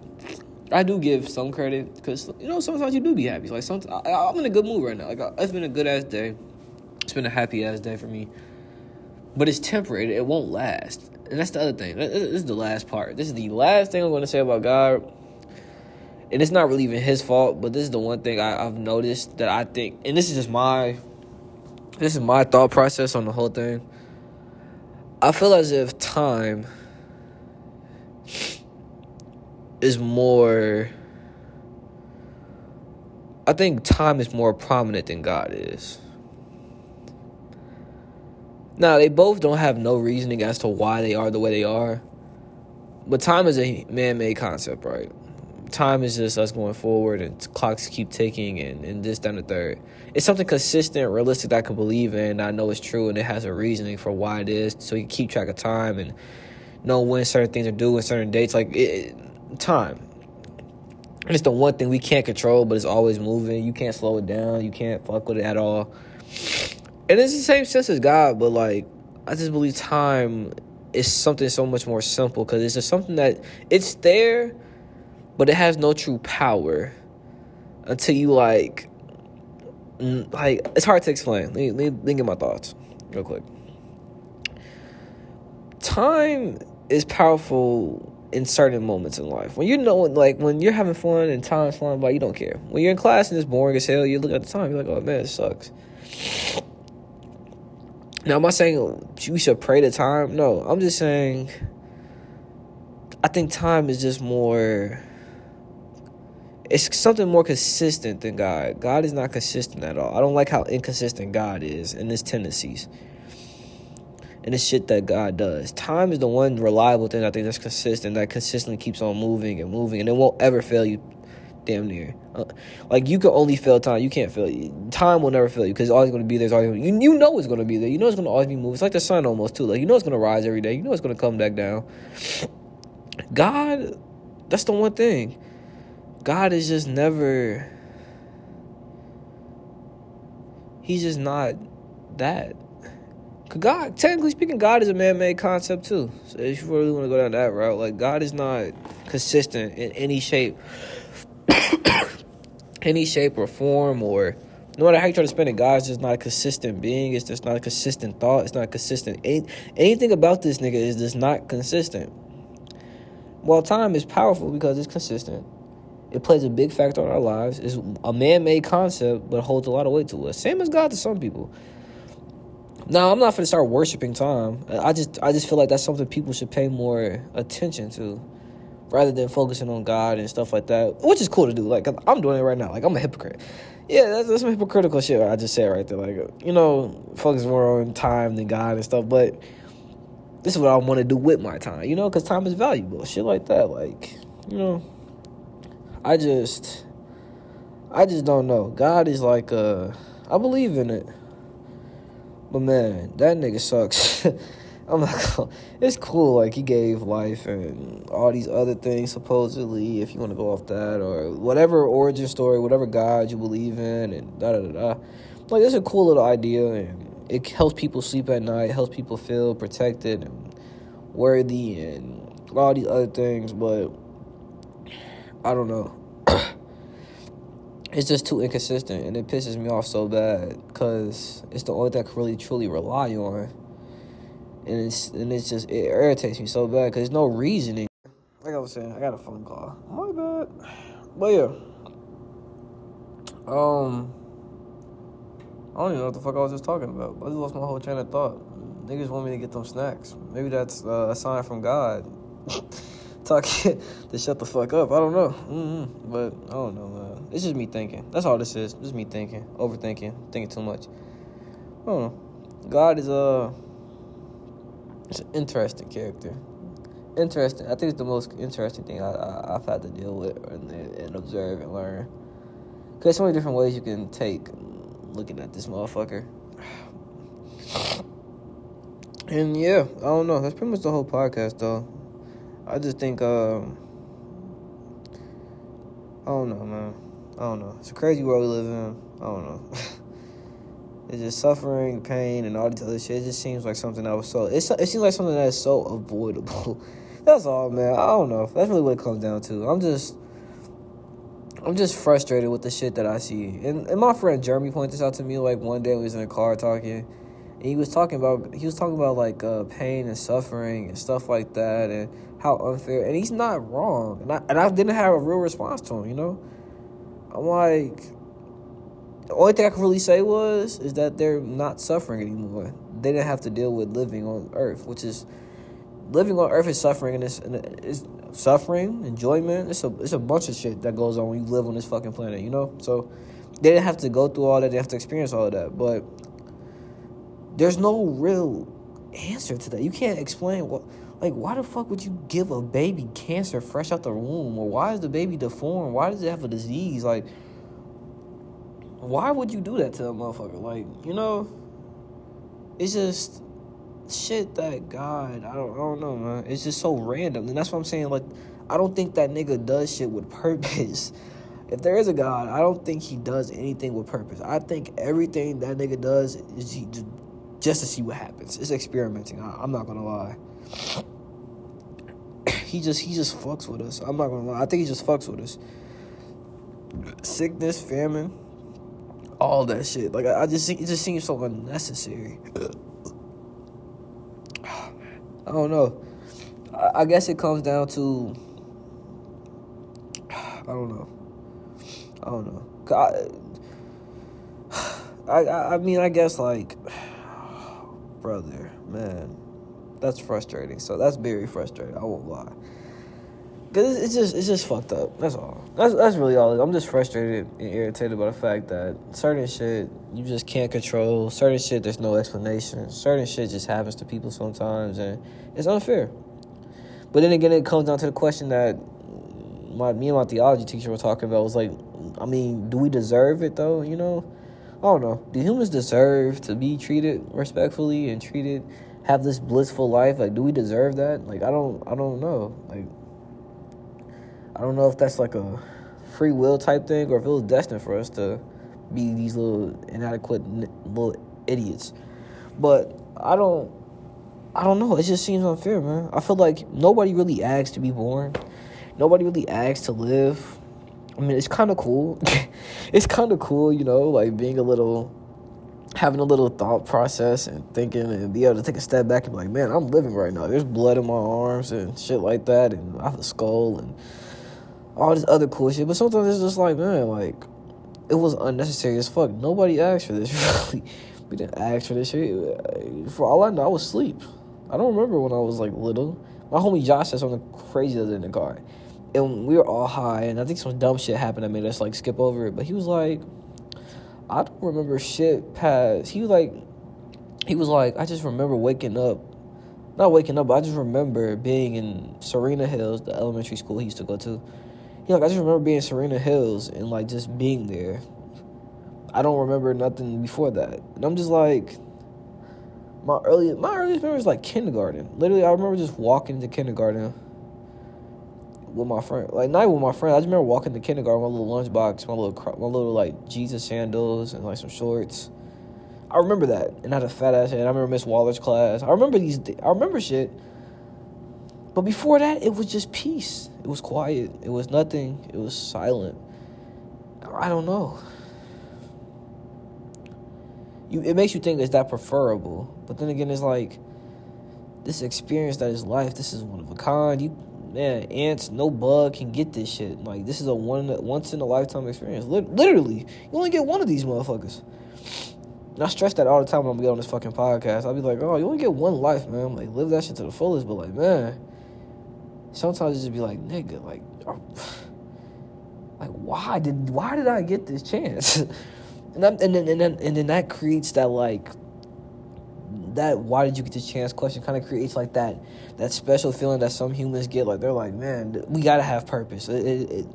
I do give some credit because you know sometimes you do be happy. Like sometimes I, am in a good mood right now. Like uh, it's been a good ass day. It's been a happy ass day for me. But it's temporary. It won't last. And that's the other thing. This is the last part. This is the last thing I'm going to say about God and it's not really even his fault, but this is the one thing I, have noticed that I think, and this is just my, this is my thought process on the whole thing. I feel as if time is more. I think time is more prominent than God is. Now, they both don't have no reasoning as to why they are the way they are. But time is a man made concept, right? time is just us going forward and clocks keep ticking and, and this, down the third. It's something consistent, realistic that I can believe in. I know it's true and it has a reasoning for why it is. So you can keep track of time and know when certain things are due and certain dates. Like it, time. And it's the one thing we can't control, but it's always moving. You can't slow it down. You can't fuck with it at all. And it's the same sense as God, but like I just believe time is something so much more simple because it's just something that it's there but it has no true power until you like like it's hard to explain. Let me, let me get my thoughts real quick. Time is powerful in certain moments in life. When you know, like when you're having fun and time's flying by, you don't care. When you're in class and it's boring as hell, you look at the time, you're like, oh man, it sucks. Now, am I saying we should pray the time? No, I'm just saying. I think time is just more it's something more consistent than God. God is not consistent at all. I don't like how inconsistent God is and his tendencies and the shit that God does. Time is the one reliable thing I think that's consistent, that consistently keeps on moving and moving, and it won't ever fail you. Damn near, uh, like you can only fail time. You can't fail. Time will never fail you because it's always going to be there. It's always you, you know it's going to be there. You know it's going to always be moving. It's like the sun almost too. Like you know it's going to rise every day. You know it's going to come back down. God, that's the one thing God is just never. He's just not that. God, technically speaking, God is a man-made concept too. So if you really want to go down that route, like God is not consistent in any shape <coughs> any shape or form or no matter how you try to spend it, God's just not a consistent being. It's just not a consistent thought. It's not a consistent. Any, anything about this nigga is just not consistent. Well, time is powerful because it's consistent. It plays a big factor in our lives. It's a man made concept, but holds a lot of weight to us. Same as God to some people. Now, I'm not going to start worshiping time. I just, I just feel like that's something people should pay more attention to rather than focusing on God and stuff like that, which is cool to do. Like, I'm doing it right now. Like, I'm a hypocrite. Yeah, that's, that's some hypocritical shit I just said right there. Like, you know, focus more on time than God and stuff, but this is what I want to do with my time, you know, because time is valuable. Shit like that. Like, you know, I just, I just don't know. God is like, uh, I believe in it. But man, that nigga sucks. <laughs> I'm like, it's cool. Like he gave life and all these other things, supposedly, if you want to go off that or whatever origin story, whatever God you believe in, and da da da da. Like it's a cool little idea, and it helps people sleep at night, helps people feel protected and worthy, and all these other things. But I don't know. <clears throat> it's just too inconsistent, and it pisses me off so bad because it's the only thing I can really truly rely on and it's and it's just it irritates me so bad because there's no reasoning. Like I was saying, I got a phone call. My bad. But yeah. Um. I don't even know what the fuck I was just talking about. I just lost my whole train of thought. Niggas want me to get them snacks. Maybe that's uh, a sign from God. <laughs> Talking to shut the fuck up. I don't know. Mm-hmm. But I don't know, man. It's just me thinking. That's all this is. Just me thinking, overthinking, thinking too much. I don't know. God is uh it's an interesting character. Interesting. I think it's the most interesting thing I, have had to deal with and, and, observe and learn. Because so many different ways you can take looking at this motherfucker. <sighs> And yeah, I don't know. That's pretty much the whole podcast, though. I just think, um, I don't know, man. I don't know. It's a crazy world we live in. I don't know. <laughs> It's just suffering, pain, and all these other shit. It just seems like something that was so. It's, it seems like something that is so avoidable. <laughs> That's all, man. I don't know. That's really what it comes down to. I'm just. I'm just frustrated with the shit that I see. And, and my friend Jeremy pointed this out to me like one day we was in a car talking. And he was talking about he was talking about like uh, pain and suffering and stuff like that and how unfair and he's not wrong. And I and I didn't have a real response to him, you know? I'm like the only thing I can really say was is that they're not suffering anymore. They didn't have to deal with living on Earth, which is living on Earth is suffering, and it's, and it's suffering, enjoyment. It's a it's a bunch of shit that goes on when you live on this fucking planet, you know. So they didn't have to go through all that. They have to experience all of that, but there's no real answer to that. You can't explain what. Like, why the fuck would you give a baby cancer fresh out the womb? Or why is the baby deformed? Why does it have a disease? Like, why would you do that to a motherfucker? Like, you know, it's just shit that God, I don't, I don't know, man. It's just so random, and that's what I'm saying. Like, I don't think that nigga does shit with <laughs> purpose. If there is a God, I don't think he does anything with purpose. I think everything that nigga does is he just, to see what happens. It's experimenting. I, I'm not gonna lie. <coughs> he just he just fucks with us. I'm not gonna lie. I think he just fucks with us. Sickness, famine all that shit. Like I, just it just seems so unnecessary. I don't know. I, I guess it comes down to I don't know. I don't know. <sighs> I, I, I mean, I guess like, <sighs> brother, man, that's frustrating. So that's very frustrating. I won't lie. Cause it's just it's just fucked up. That's all. That's that's really all. I'm just frustrated and irritated by the fact that certain shit you just can't control. Certain shit there's no explanation. Certain shit just happens to people sometimes, and it's unfair. But then again, it comes down to the question that my me and my theology teacher were talking about. Was like, I mean, do we deserve it though? You know, I don't know. Do humans deserve to be treated respectfully and treated have this blissful life? Like, do we deserve that? Like, I don't. I don't know. Like I don't know if that's like a free will type thing or if it was destined for us to be these little inadequate little idiots. But I don't I don't know. It just seems unfair, man. I feel like nobody really asked to be born. Nobody really asked to live. I mean, it's kind of cool. <laughs> it's kind of cool, you know, like being a little, having a little thought process and thinking and be able to take a step back and be like, man, I'm living right now. There's blood in my arms and shit like that, and I have a skull and all this other cool shit. But sometimes it's just like, man, like, it was unnecessary as fuck. Nobody asked for this, <laughs> really. We didn't ask for this shit. For all I know, I was asleep. I don't remember when I was like little. My homie Josh said something crazy other in the car. And we were all high, and I think some dumb shit happened that made us like skip over it. But he was like, I don't remember shit past. He was like, he was like, I just remember waking up. Not waking up, but I just remember being in Serena Hills, the elementary school he used to go to. Like, I just remember being Serena Hills and like just being there. I don't remember nothing before that. And I'm just like, my early my earliest memory is like kindergarten. Literally, I remember just walking into kindergarten with my friend. Like not with my friend. I just remember walking to kindergarten with my little lunchbox, my little my little like Jesus sandals and like some shorts. I remember that, and I had a fat ass head. I remember Miss Waller's class. I remember these. I remember shit. But before that, it was just peace. It was quiet. It was nothing. It was silent. I don't know you it makes you think is that preferable. But then again, it's like this experience that is life. This is one of a kind. You man, ants, no bug can get this shit. Like this is a one once in a lifetime experience. Literally, you only get one of these motherfuckers. And I stress that all the time when I'm on this fucking podcast. I'll be like, oh, you only get one life, man. Like live that shit to the fullest. But like, man, sometimes just be like, nigga, like, oh, <sighs> like why did why did I get this chance? <laughs> and and then and then and then that creates that like that why did you get this chance question kind of creates like that that special feeling that some humans get. Like they're like man we gotta have purpose. It, it, it,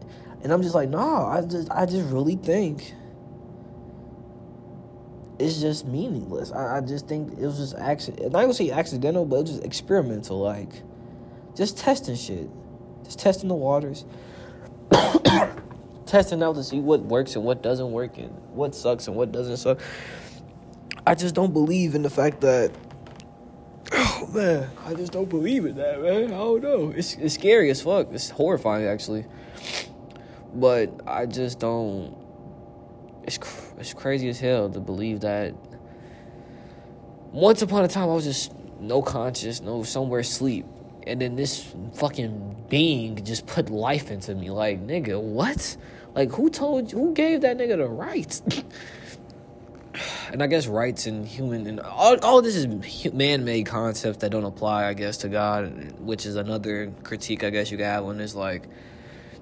and i'm just like no i just i just really think it's just meaningless. I, I just think it was just accident not gonna say accidental but it was just experimental like just testing shit just testing the waters <coughs> testing out to see what works and what doesn't work and what sucks and what doesn't suck. I just don't believe in the fact that. <sighs> Oh man, I just don't believe in that, man. I don't know. It's it's scary as fuck. It's horrifying actually. But I just don't. It's it's crazy as hell to believe that. Once upon a time, I was just no conscious, no somewhere asleep, and then this fucking being just put life into me. Like nigga, what? Like, who told you? Who gave that nigga the rights? <laughs> and I guess rights and human and all, all this is man-made concepts that don't apply, I guess, to God, which is another critique I guess you could have on this. Like,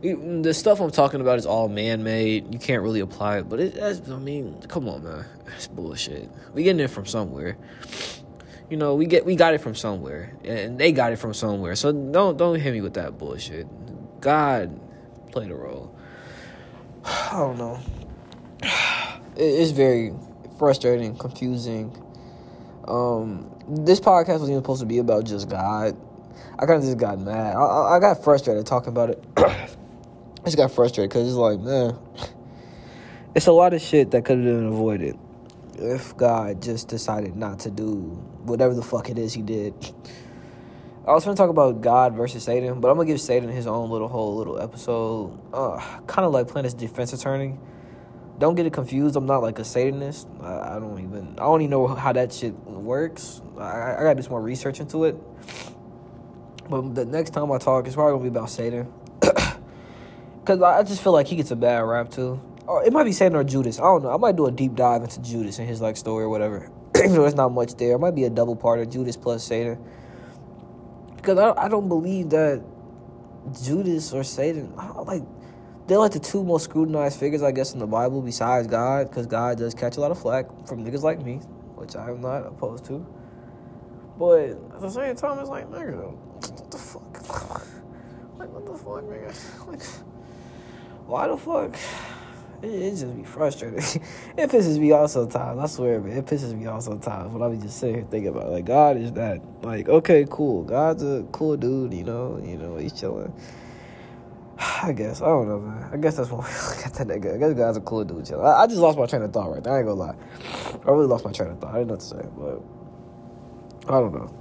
the stuff I'm talking about is all man-made. You can't really apply it, but it. I mean, come on, man, it's bullshit. We getting it from somewhere. You know, we get we got it from somewhere, and they got it from somewhere. So don't don't hit me with that bullshit. God played a role. <sighs> I don't know. <sighs> It's very frustrating, confusing. Um, this podcast wasn't even supposed to be about just God. I kind of just got mad. I, I got frustrated talking about it. <coughs> I just got frustrated because it's like, man, <sighs> it's a lot of shit that could have been avoided if God just decided not to do whatever the fuck it is he did. I was to talk about God versus Satan, but I'm gonna give Satan his own little whole little episode. Uh, kind of like playing his defense attorney. Don't get it confused. I'm not like a Satanist. I, I don't even. I don't even know how that shit works. I, I gotta do some more research into it. But the next time I talk, it's probably gonna be about Satan. <coughs> Cause I just feel like he gets a bad rap too. Or it might be Satan or Judas. I don't know. I might do a deep dive into Judas and his like story or whatever. <clears throat> Even though there's not much there. It might be a double part of Judas plus Satan because I, I don't believe that Judas or Satan like they're like the two most scrutinized figures I guess in the Bible besides God because God does catch a lot of flack from niggas like me, which I am not opposed to. But at the same time, it's like nigga, what the fuck? <laughs> like what the fuck, nigga? <laughs> Like why the fuck? It, it just be frustrating. <laughs> it pisses me off sometimes. I swear, man. It pisses me off sometimes when I be just sitting here thinking about it. like God is that like okay, cool. God's a cool dude, you know. You know he's chilling. <sighs> I guess I don't know, man. I guess that's what we look at that nigga. I guess God's a cool dude, chilling. I, I, just lost my train of thought right there. I ain't gonna lie. I really lost my train of thought. I didn't know what to say, but I don't know.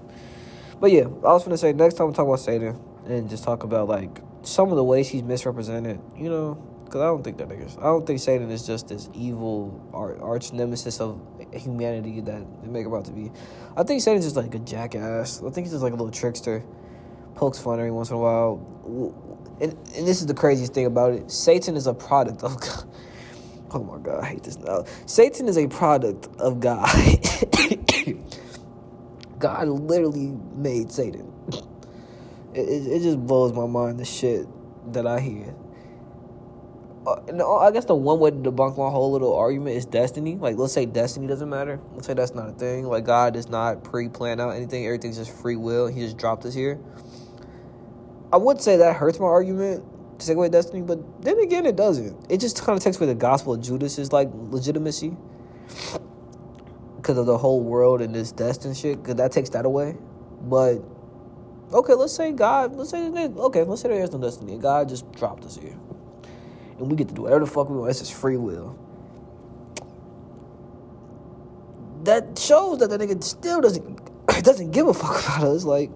But yeah, I was gonna say next time we talk about Satan and just talk about like some of the ways he's misrepresented. You know, Cause I don't think that niggas. I don't think Satan is just this evil arch nemesis of humanity that they make him out to be. I think Satan's just like a jackass. I think he's just like a little trickster. Pokes fun every once in a while. And, and this is the craziest thing about it. Satan is a product of God. <laughs> Oh my god, I hate this now. Satan is a product of God. <coughs> God literally made Satan. <laughs> It, it, it just blows my mind the shit that I hear uh, no, I guess the one way to debunk my whole little argument is destiny. Like, let's say destiny doesn't matter. Let's say that's not a thing. Like, God does not pre-plan out anything. Everything's just free will. He just dropped us here. I would say that hurts my argument to take away destiny, but then again, it doesn't. It just kind of takes away the gospel of Judas is like legitimacy because of the whole world and this destined shit. Because that takes that away. But okay, let's say God. Let's say okay. Let's say there is no destiny. God just dropped us here and we get to do whatever the fuck we want. It's just free will. That shows that the nigga still doesn't <coughs> doesn't give a fuck <laughs> about us. Like,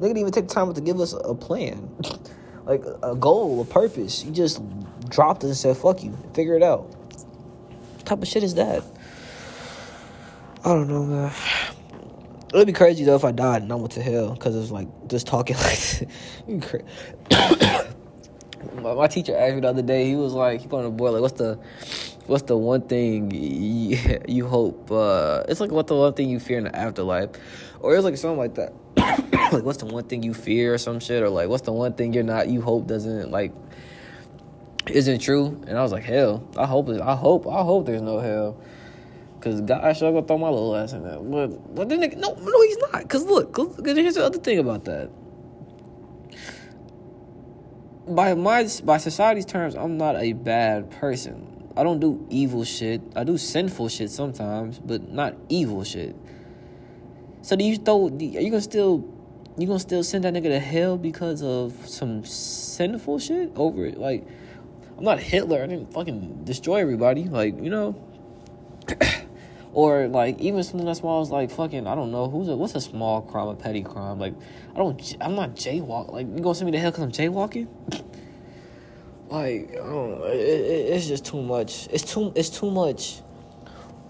they didn't even take the time to give us a plan, <laughs> like a goal, a purpose. He just dropped us and said, "Fuck you, figure it out." What type of shit is that? I don't know, man. <sighs> It'd be crazy though if I died and I went to hell because it's like just talking <laughs> like <coughs> <coughs> my, teacher asked me the other day. He was like, he put on the board like, what's the what's the one thing you, <laughs> you hope? Uh, it's like what the one thing you fear in the afterlife, or it's like something like that. <coughs> like what's the one thing you fear or some shit, or like what's the one thing you're not you hope doesn't like isn't true? And I was like, hell, I hope I hope I hope there's no hell. Cause God sure gonna throw my little ass in there, but but then no no he's not. Cause look, cause here's the other thing about that by my by society's terms, I'm not a bad person. I don't do evil shit. I do sinful shit sometimes, but not evil shit. So do you throw? Are you gonna still? You gonna still send that nigga to hell because of some sinful shit over it? Like, I'm not Hitler. I didn't fucking destroy everybody. Like, you know. Or like even something as small as like fucking I don't know who's a what's a small crime a petty crime? Like I don't I'm not jaywalk like you gonna send me to hell because I'm jaywalking? Like I don't it, it, it's just too much. It's too it's too much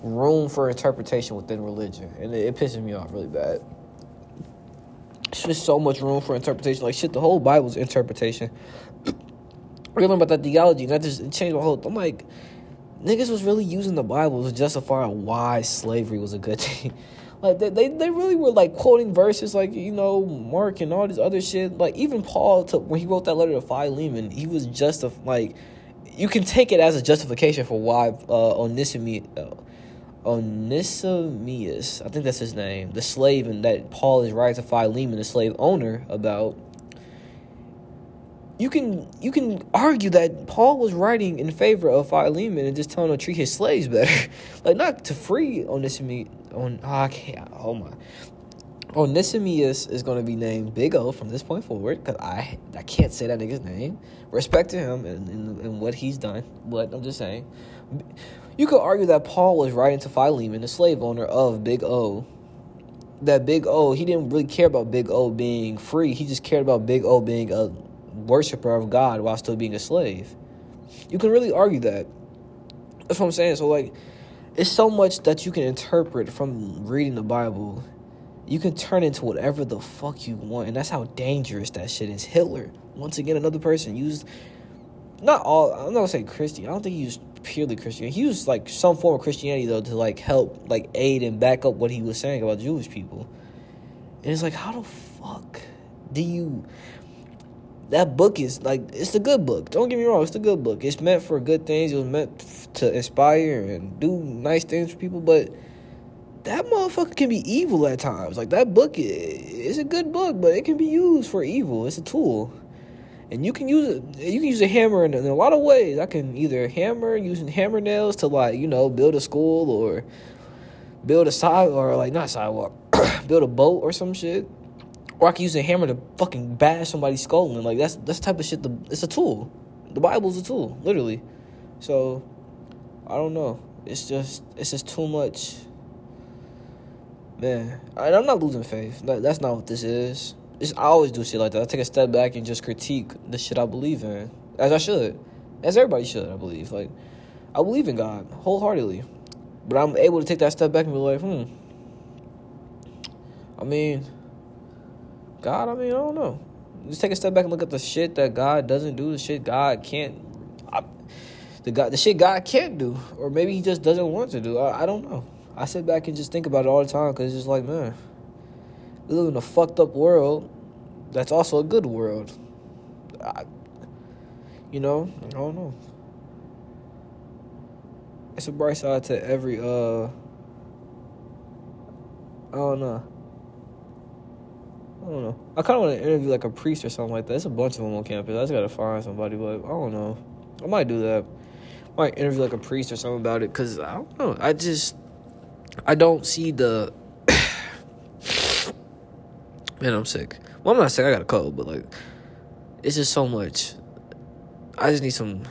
room for interpretation within religion and it, it pisses me off really bad. It's just so much room for interpretation like shit the whole Bible's interpretation. <clears throat> Learn about that theology that just changed my whole I'm like niggas was really using the Bible to justify why slavery was a good <laughs> thing. like they, they, they really were like quoting verses like you know Mark and all this other shit. Like even Paul took when he wrote that letter to Philemon, he was just a, like you can take it as a justification for why uh, Onesimus. Uh, Onesimus, I think that's his name, the slave, and that Paul is writing to Philemon, the slave owner, about you can you can argue that Paul was writing in favor of Philemon and just telling him to treat his slaves better, <laughs> like not to free Onesimus. On oh, I can't. Oh my. Onesimus is going to be named Big O from this point forward because I I can't say that nigga's name. Respect to him and, and, and what he's done, but I'm just saying. You could argue that Paul was writing to Philemon, the slave owner of Big O, that Big O, he didn't really care about Big O being free. He just cared about Big O being a worshiper of God while still being a slave. You can really argue that. That's what I'm saying. So like it's so much that you can interpret from reading the Bible. You can turn into whatever the fuck you want, and that's how dangerous that shit is. Hitler, once again, another person used not all. I'm not gonna say Christian. I don't think he used purely Christian. He used like some form of Christianity though to like help, like aid and back up what he was saying about Jewish people. And it's like, how the fuck do you that book is like it's a good book. Don't get me wrong, it's a good book. It's meant for good things. It was meant to inspire and do nice things for people, but that motherfucker can be evil at times. Like that book is a good book, but it can be used for evil. It's a tool. And you can use it you can use a hammer in, in a lot of ways. I can either hammer using hammer nails to like, you know, build a school or build a side or like not sidewalk, <coughs> build a boat or some shit or I can use a hammer to fucking bash somebody's skull and like that's that's the type of shit. The it's a tool. The Bible's a tool, literally. So I don't know. It's just it's just too much. Man, and I'm not losing faith. That, that's not what this is. It's, I always do shit like that. I take a step back and just critique the shit I believe in, as I should. as everybody should, I believe. Like, I believe in God wholeheartedly, but I'm able to take that step back and be like, hmm. I mean, God. I mean, I don't know. Just take a step back and look at the shit that God doesn't do, the shit God can't. I, the God, the shit God can't do, or maybe He just doesn't want to do. I, I don't know. I sit back and just think about it all the time because it's just like, man, we live in a fucked up world. That's also a good world. I, you know, I don't know. It's a bright side to every uh. I don't know. I don't know. I kind of want to interview like a priest or something like that. There's a bunch of them on campus. I just gotta find somebody, but I don't know. I might do that. I might interview like a priest or something about it because I don't know. I just I don't see the. <coughs> Man, I'm sick. Well, I'm not sick. I got a cold, but like, it's just so much. I just need some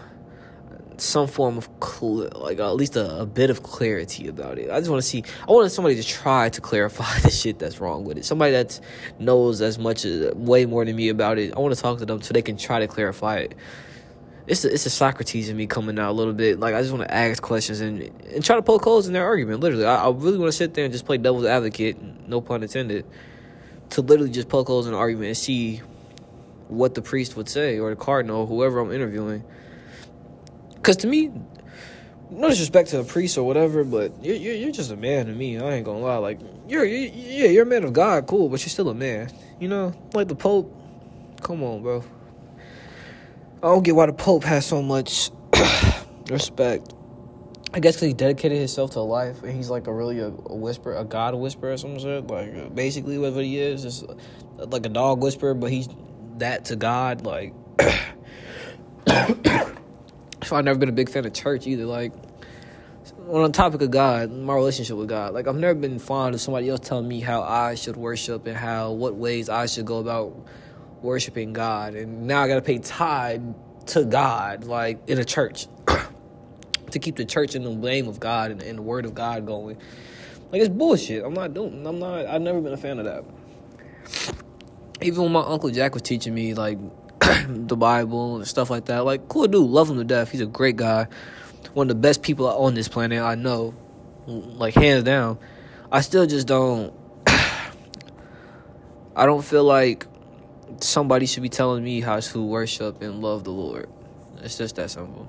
some form of cl- like at least a, a, bit of clarity about it. I just want to see. I want somebody to try to <laughs> clarify the shit that's wrong with it. Somebody that knows as much as way more than me about it. I want to talk to them so they can try to clarify it. It's a, it's a Socrates in me coming out a little bit. Like I just want to ask questions and and try to poke holes in their argument. Literally, I, I really want to sit there and just play devil's advocate. No pun intended. To literally just poke holes in argument and see what the priest would say or the cardinal whoever I'm interviewing because to me, no disrespect to the priest or whatever, but you're, you're, you're just a man to me. I ain't gonna lie. Like you're, you're yeah, you're a man of God, cool, but you're still a man. You know, like the Pope. Come on, bro. I don't get why the Pope has so much <coughs> respect. I guess because he dedicated himself to life, and he's like a really a, a whisper, a God whisperer or some. Like uh, basically, what he is is uh, like a dog whisperer, but he's that to God. Like <coughs> <coughs> so I've never been a big fan of church either. Like on the topic of God, my relationship with God, like I've never been fond of somebody else telling me how I should worship and how what ways I should go about worshiping God. And now I gotta pay tithe to God, like in a church. <coughs> to keep the church in the name of God and, and the word of God going. Like it's bullshit. I'm not doing I'm not I've never been a fan of that. Even when my Uncle Jack was teaching me like <coughs> the Bible and stuff like that. Like, cool dude, love him to death. He's a great guy, one of the best people on this planet I know, like hands down. I still just don't. <coughs> I don't feel like somebody should be telling me how to worship and love the Lord. It's just that simple.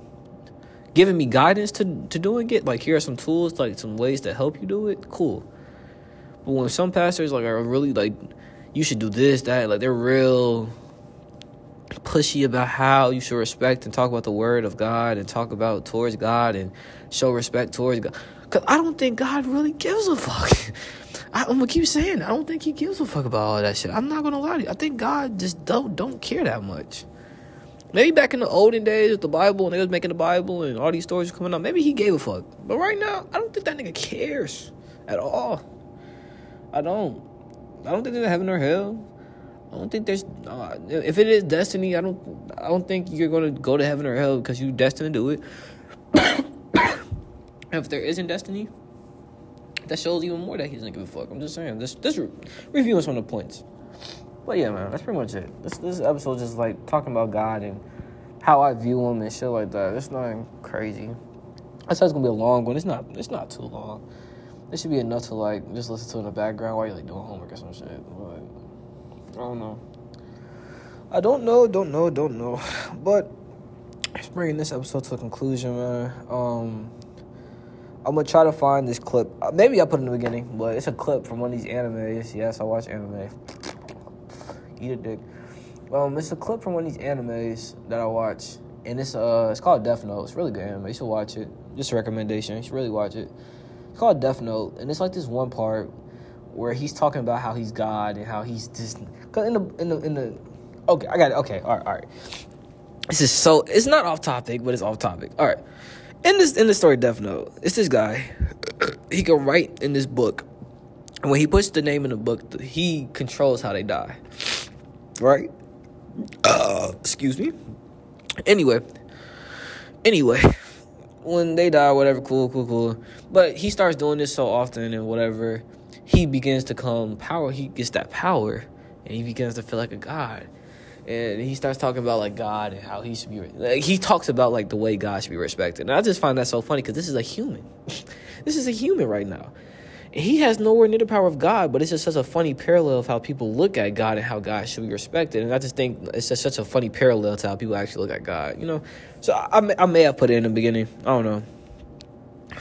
Giving me guidance to to doing it, like here are some tools, like some ways to help you do it. Cool. But when some pastors like are really like, you should do this, that, like they're real pushy about how you should respect and talk about the word of God and talk about towards God and show respect towards God. Cause I don't think God really gives a fuck. <laughs> I, am gonna keep saying I don't think He gives a fuck about all that shit. I'm not gonna lie to you. I think God just don't don't care that much. Maybe back in the olden days with the Bible and they was making the Bible and all these stories coming up, maybe He gave a fuck. But right now, I don't think that nigga cares at all. I don't. I don't think there's heaven or hell. I don't think there's. Uh, if it is destiny, I don't. I don't think you're gonna go to heaven or hell because you're destined to do it. <coughs> if there isn't destiny, that shows even more that he doesn't give a fuck. I'm just saying. This this re- reviewing some of the points. But yeah, man, that's pretty much it. This this episode just like talking about God and how I view him and shit like that. It's nothing crazy. I said it's gonna be a long one. It's not. It's not too long. It should be enough to like just listen to in the background while you're like doing homework or some shit. But don't know. I don't know, don't know, don't know. But it's bringing this episode to a conclusion, man. Um, I'm gonna try to find this clip. Uh, maybe I put it in the beginning, but it's a clip from one of these animes. Yes, I watch anime. Eat a dick. Um, it's a clip from one of these animes that I watch, and it's uh, it's called Death Note. It's really good anime. You should watch it. Just a recommendation. You should really watch it. It's called Death Note, and it's like this one part where he's talking about how he's God and how he's just cause in the in the in the okay I got it. Okay all right all right. This is so it's not off topic but it's off topic. All right. In this in the story Death Note it's this guy. <clears throat> He can write in this book. And when he puts the name in the book he controls how they die. Right? Uh excuse me. Anyway. Anyway. When they die whatever cool cool cool. But he starts doing this so often and whatever he begins to come power. He gets that power, and he begins to feel like a god. and he starts talking about like God and how he should be. Like, he talks about like the way God should be respected, and I just find that so funny because this is a human. <laughs> this is a human right now. He has nowhere near the power of God, but it's just such a funny parallel of how people look at God and how God should be respected. And I just think it's just such a funny parallel to how people actually look at God, you know? So I, I may have put it in the beginning. I don't know. <sighs>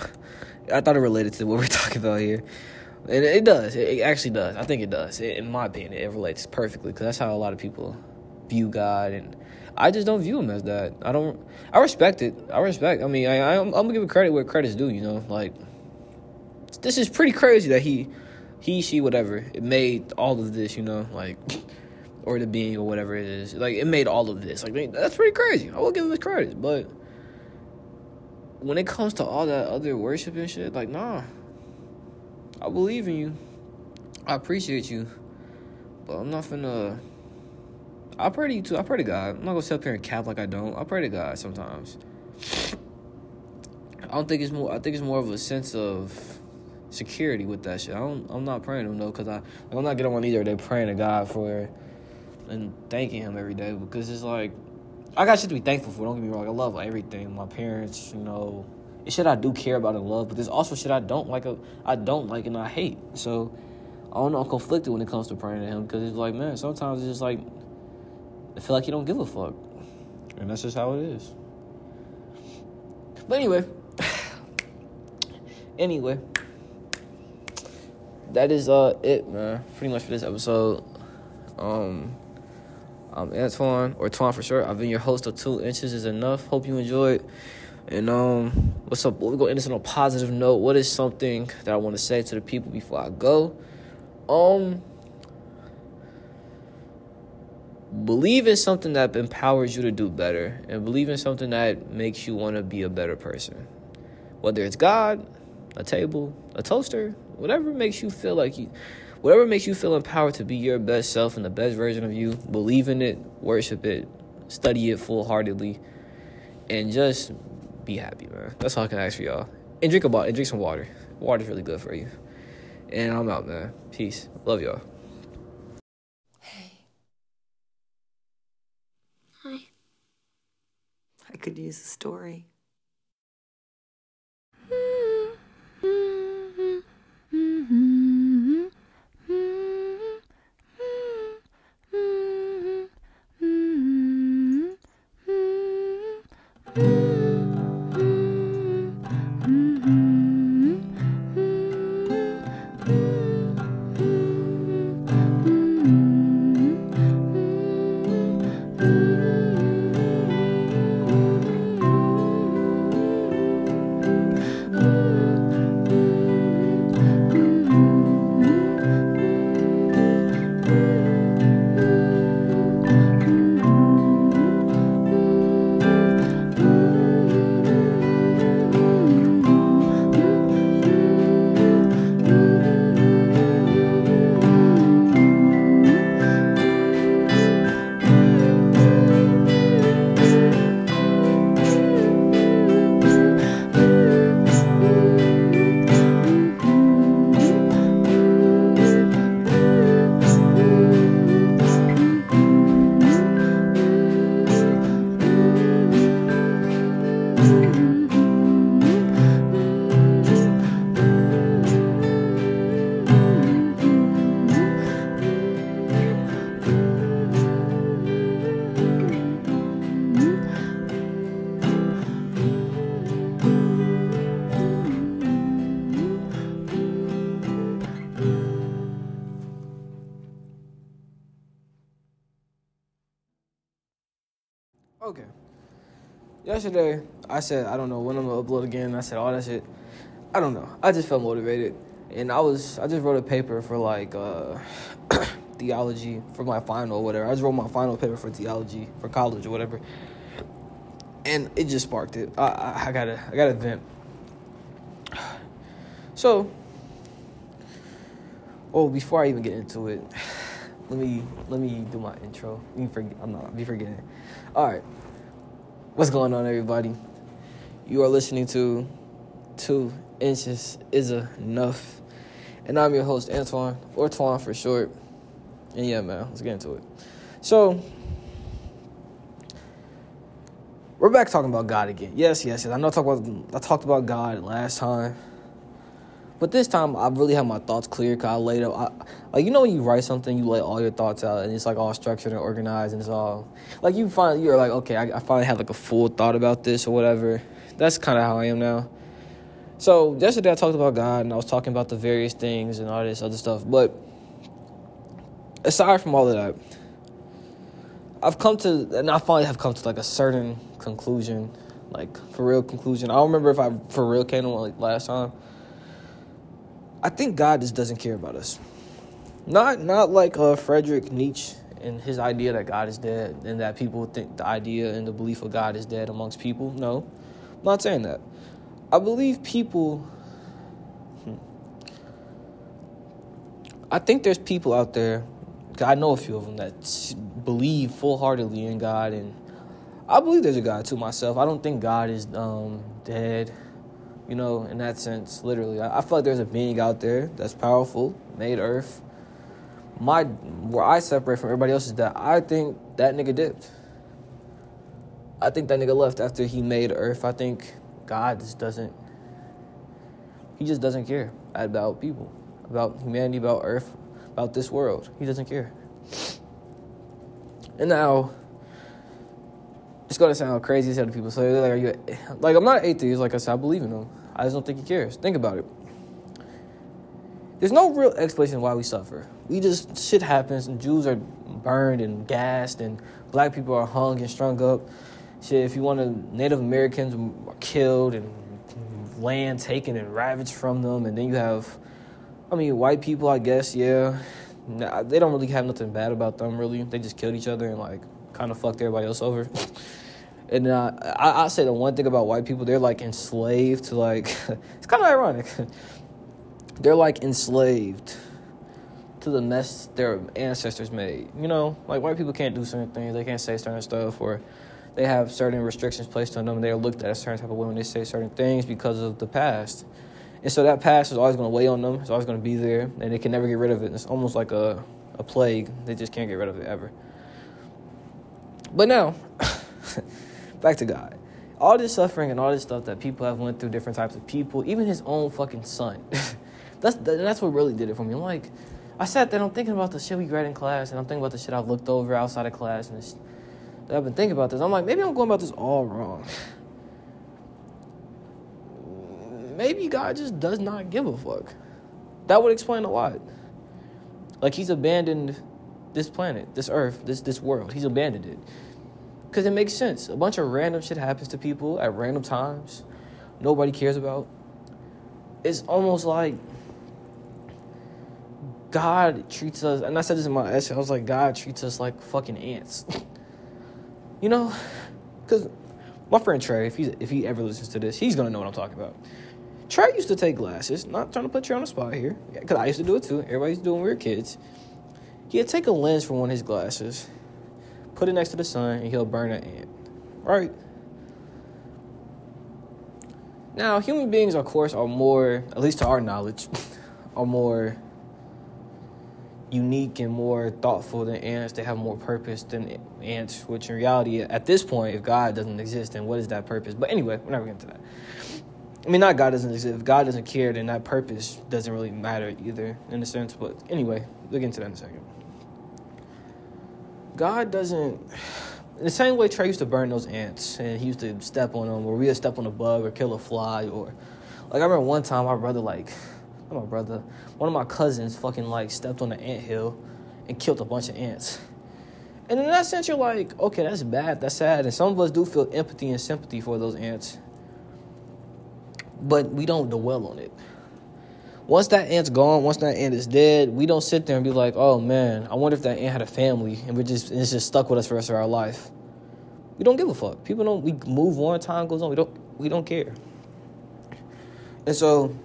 I thought it related to what we're <laughs> talking about here. And it does. It actually does. I think it does. In my opinion, it relates perfectly because that's how a lot of people view God. And I just don't view him as that. I don't. I respect it. I respect. I mean, I, I'm gonna give credit where credit's due. You know, like this is pretty crazy that he, he, she, whatever, it made all of this, you know, like, <laughs> or the being or whatever it is, like it made all of this. Like that's pretty crazy. I will give him his credit, but when it comes to all that other worship and shit, like nah, I believe in you. I appreciate you, but I'm not finna. I pray to you too. I pray to God. I'm not gonna sit up here and cap like I don't. I pray to God sometimes. I don't think it's more. I think it's more of a sense of security with that shit. I don't, I'm not praying to him though, cause I I'm not getting on either day praying to God for and thanking him every day because it's like I got shit to be thankful for. Don't get me wrong, I love everything. My parents, you know, it's shit I do care about and love, but there's also shit I don't like. I don't like and I hate. So I don't know. I'm conflicted when it comes to praying to him because it's like, man, sometimes it's just like I feel like he don't give a fuck, and that's just how it is. But anyway, anyway that is uh it, man. Pretty much for this episode. Um, I'm Antoine or Twan for sure. I've been your host of Two Inches is Enough. Hope you enjoyed. And um, what's up? We're gonna end this on a positive note. What is something that I want to say to the people before I go? Um, believe in something that empowers you to do better, and believe in something that makes you want to be a better person. Whether it's God, a table, a toaster, whatever makes you feel like you whatever makes you feel empowered to be your best self and the best version of you, believe in it, worship it, study it full heartedly, and just be happy, man. That's all I can ask for y'all. And drink a bottle and drink some water. Water's really good for you. And I'm out, man. Peace. Love y'all. Hey. Hi. I could use a story. Yesterday, I said I don't know when I'm gonna upload again. I said all that shit. I don't know. I just felt motivated, and I was I just wrote a paper for like uh, <coughs> theology for my final or whatever. I just wrote my final paper for theology for college or whatever, and it just sparked it. I I, I gotta I gotta vent. <sighs> So, oh, before I even get into it, <sighs> let me let me do my intro. You forget, I'm not be forgetting. All right, What's going on, everybody? You are listening to Two Inches Is Enough. And I'm your host, Antoine, or Twan for short. And yeah, man, let's get into it. So, we're back talking about God again. Yes, yes, yes. I know I talked about, I talked about God last time but this time I really have my thoughts clear. Cause I laid out, I, like you know when you write something, you lay all your thoughts out, and it's like all structured and organized, and it's all like you find you're like, okay, I, I finally had like a full thought about this or whatever. That's kind of how I am now. So yesterday I talked about God, and I was talking about the various things and all this other stuff. But aside from all of that, I've come to, and I finally have come to like a certain conclusion, like for real conclusion. I don't remember if I for real came to one like last time. I think God just doesn't care about us. Not not like uh, Frederick Nietzsche and his idea that God is dead and that people think the idea and the belief of God is dead amongst people. No, I'm not saying that. I believe people. Hmm. I think there's people out there. I know a few of them that believe full heartedly in God, and I believe there's a God too myself. I don't think God is um, dead, you know, in that sense, literally. I, I feel like there's a being out there that's powerful, made Earth. My where I separate from everybody else is that I think that nigga dipped. I think that nigga left after he made Earth. I think God just doesn't. He just doesn't care about people, about humanity, about Earth, about this world. He doesn't care. And now, it's gonna sound crazy to people. So they're like, "Are you like?" I'm not atheist. Like I said, I believe in him. I just don't think he cares. Think about it. There's no real explanation why we suffer. We just shit happens, and Jews are burned and gassed, and black people are hung and strung up. Shit, if you want to, Native Americans are killed and land taken and ravaged from them, and then you have, I mean, white people. I guess, yeah, nah, they don't really have nothing bad about them. Really, they just killed each other and like kind of fucked everybody else over. <laughs> and uh, I, I say the one thing about white people, they're like enslaved to like. <laughs> it's kind of ironic. <laughs> they're like enslaved to the mess their ancestors made. You know, like white people can't do certain things. They can't say certain stuff or they have certain restrictions placed on them. They're looked at a certain type of way when they say certain things because of the past. And so that past is always going to weigh on them. It's always going to be there, and they can never get rid of it. It's almost like a, a plague. They just can't get rid of it ever. But now, <laughs> back to God. All this suffering and all this stuff that people have went through, different types of people, even his own fucking son. <laughs> that's that's what really did it for me. I'm like, I sat there, I'm thinking about the shit we read in class, and I'm thinking about the shit I've looked over outside of class, and I've been thinking about this. I'm like, maybe I'm going about this all wrong. <laughs> maybe God just does not give a fuck. That would explain a lot. Like he's abandoned this planet, this earth, this this world. He's abandoned it. Cause it makes sense. A bunch of random shit happens to people at random times. Nobody cares about. It's almost like God treats us, and I said this in my essay. I was like, God treats us like fucking ants. <laughs> you know, because my friend Trey, if he if he ever listens to this, he's gonna know what I'm talking about. Trey used to take glasses. Not trying to put you on the spot here, because I used to do it too. Everybody's doing to do it when we were kids. He'd take a lens from one of his glasses, put it next to the sun, and he'll burn an ant. Right? Now, human beings, of course, are more, at least to our knowledge, <laughs> are more unique and more thoughtful than ants. They have more purpose than ants, which in reality, at this point, if God doesn't exist, then what is that purpose? But anyway, we're never getting to that. I mean, not God doesn't exist. If God doesn't care, then that purpose doesn't really matter either, in a sense. But anyway, we'll get into that in a second. God doesn't. The same way Trey used to burn those ants, and he used to step on them, or we would step on a bug or kill a fly, or like I remember one time my brother, like, my brother, one of my cousins, fucking like stepped on an ant hill and killed a bunch of ants. And in that sense, you're like, okay, that's bad, that's sad, and some of us do feel empathy and sympathy for those ants but we don't dwell on it. Once that ant's gone, once that ant is dead, we don't sit there and be like, "Oh man, I wonder if that ant had a family and we're just it's just stuck with us for the rest of our life." We don't give a fuck. People don't. We move on. Time goes on. We don't. We don't care. And so,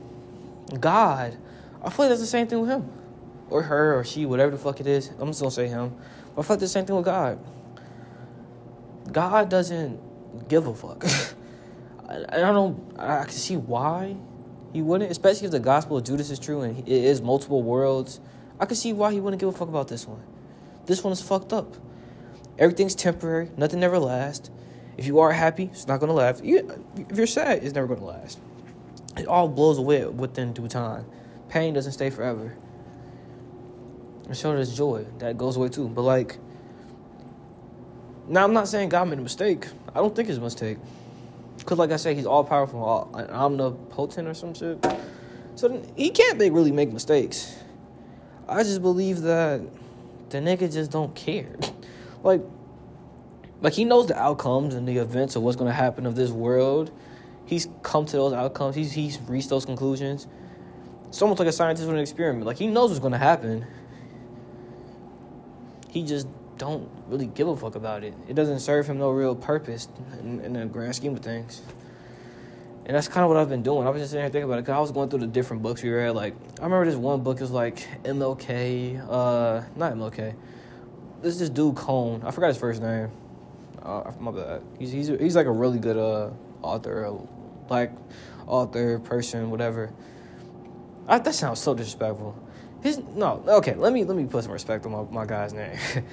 God, I feel like that's the same thing with him, or her, or she, whatever the fuck it is. I'm just gonna say him. But I feel like the same thing with God. God doesn't give a fuck. <laughs> I, I don't. I can see why he wouldn't, especially if the gospel of Judas is true and it is multiple worlds. I can see why he wouldn't give a fuck about this one. This one is fucked up. Everything's temporary. Nothing ever lasts. If you are happy, it's not gonna last. If you're sad, it's never gonna last. It all blows away within due time. Pain doesn't stay forever. And so does joy. That goes away too. But like, now I'm not saying God made a mistake. I don't think it's a mistake. Cause like I said, he's all powerful, all omnipotent or some shit. So he can't make, really make mistakes. I just believe that the nigga just don't care. Like, like he knows the outcomes and the events of what's gonna happen of this world. He's come to those outcomes. He's he's reached those conclusions. It's almost like a scientist with an experiment. Like he knows what's gonna happen. He just don't really give a fuck about it. It doesn't serve him no real purpose in, in the grand scheme of things. And that's kind of what I've been doing. I was just sitting here thinking about it because I was going through the different books we read. Like, I remember this one book is like MLK, uh, not MLK. This this dude Cone. I forgot his first name. Uh, my bad. He's he's he's like a really good uh author, black author, person, whatever. I, that sounds so disrespectful. His no, okay. Let me let me put some respect on my, my guy's name. <laughs>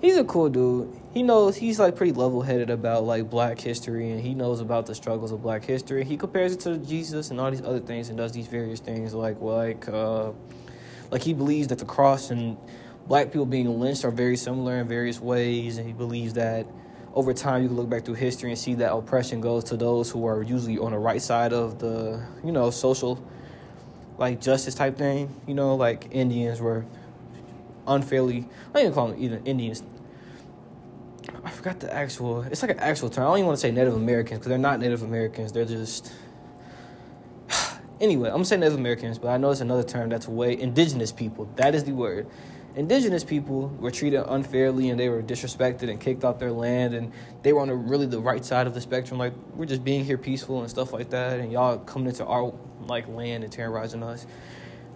he's a cool dude. He knows he's like pretty level headed about like black history and he knows about the struggles of black history. He compares it to Jesus and all these other things and does these various things like like uh like he believes that the cross and black people being lynched are very similar in various ways and he believes that over time you can look back through history and see that oppression goes to those who are usually on the right side of the you know social like justice type thing you know like indians were unfairly i don't even call them even indians I forgot the actual. It's like an actual term. I don't even want to say Native Americans because they're not Native Americans. They're just. <sighs> anyway, I'm gonna say Native Americans, but I know it's another term that's way indigenous people. That is the word. Indigenous people were treated unfairly and they were disrespected and kicked off their land and they were on the, really the right side of the spectrum. Like we're just being here peaceful and stuff like that, and y'all coming into our like land and terrorizing us.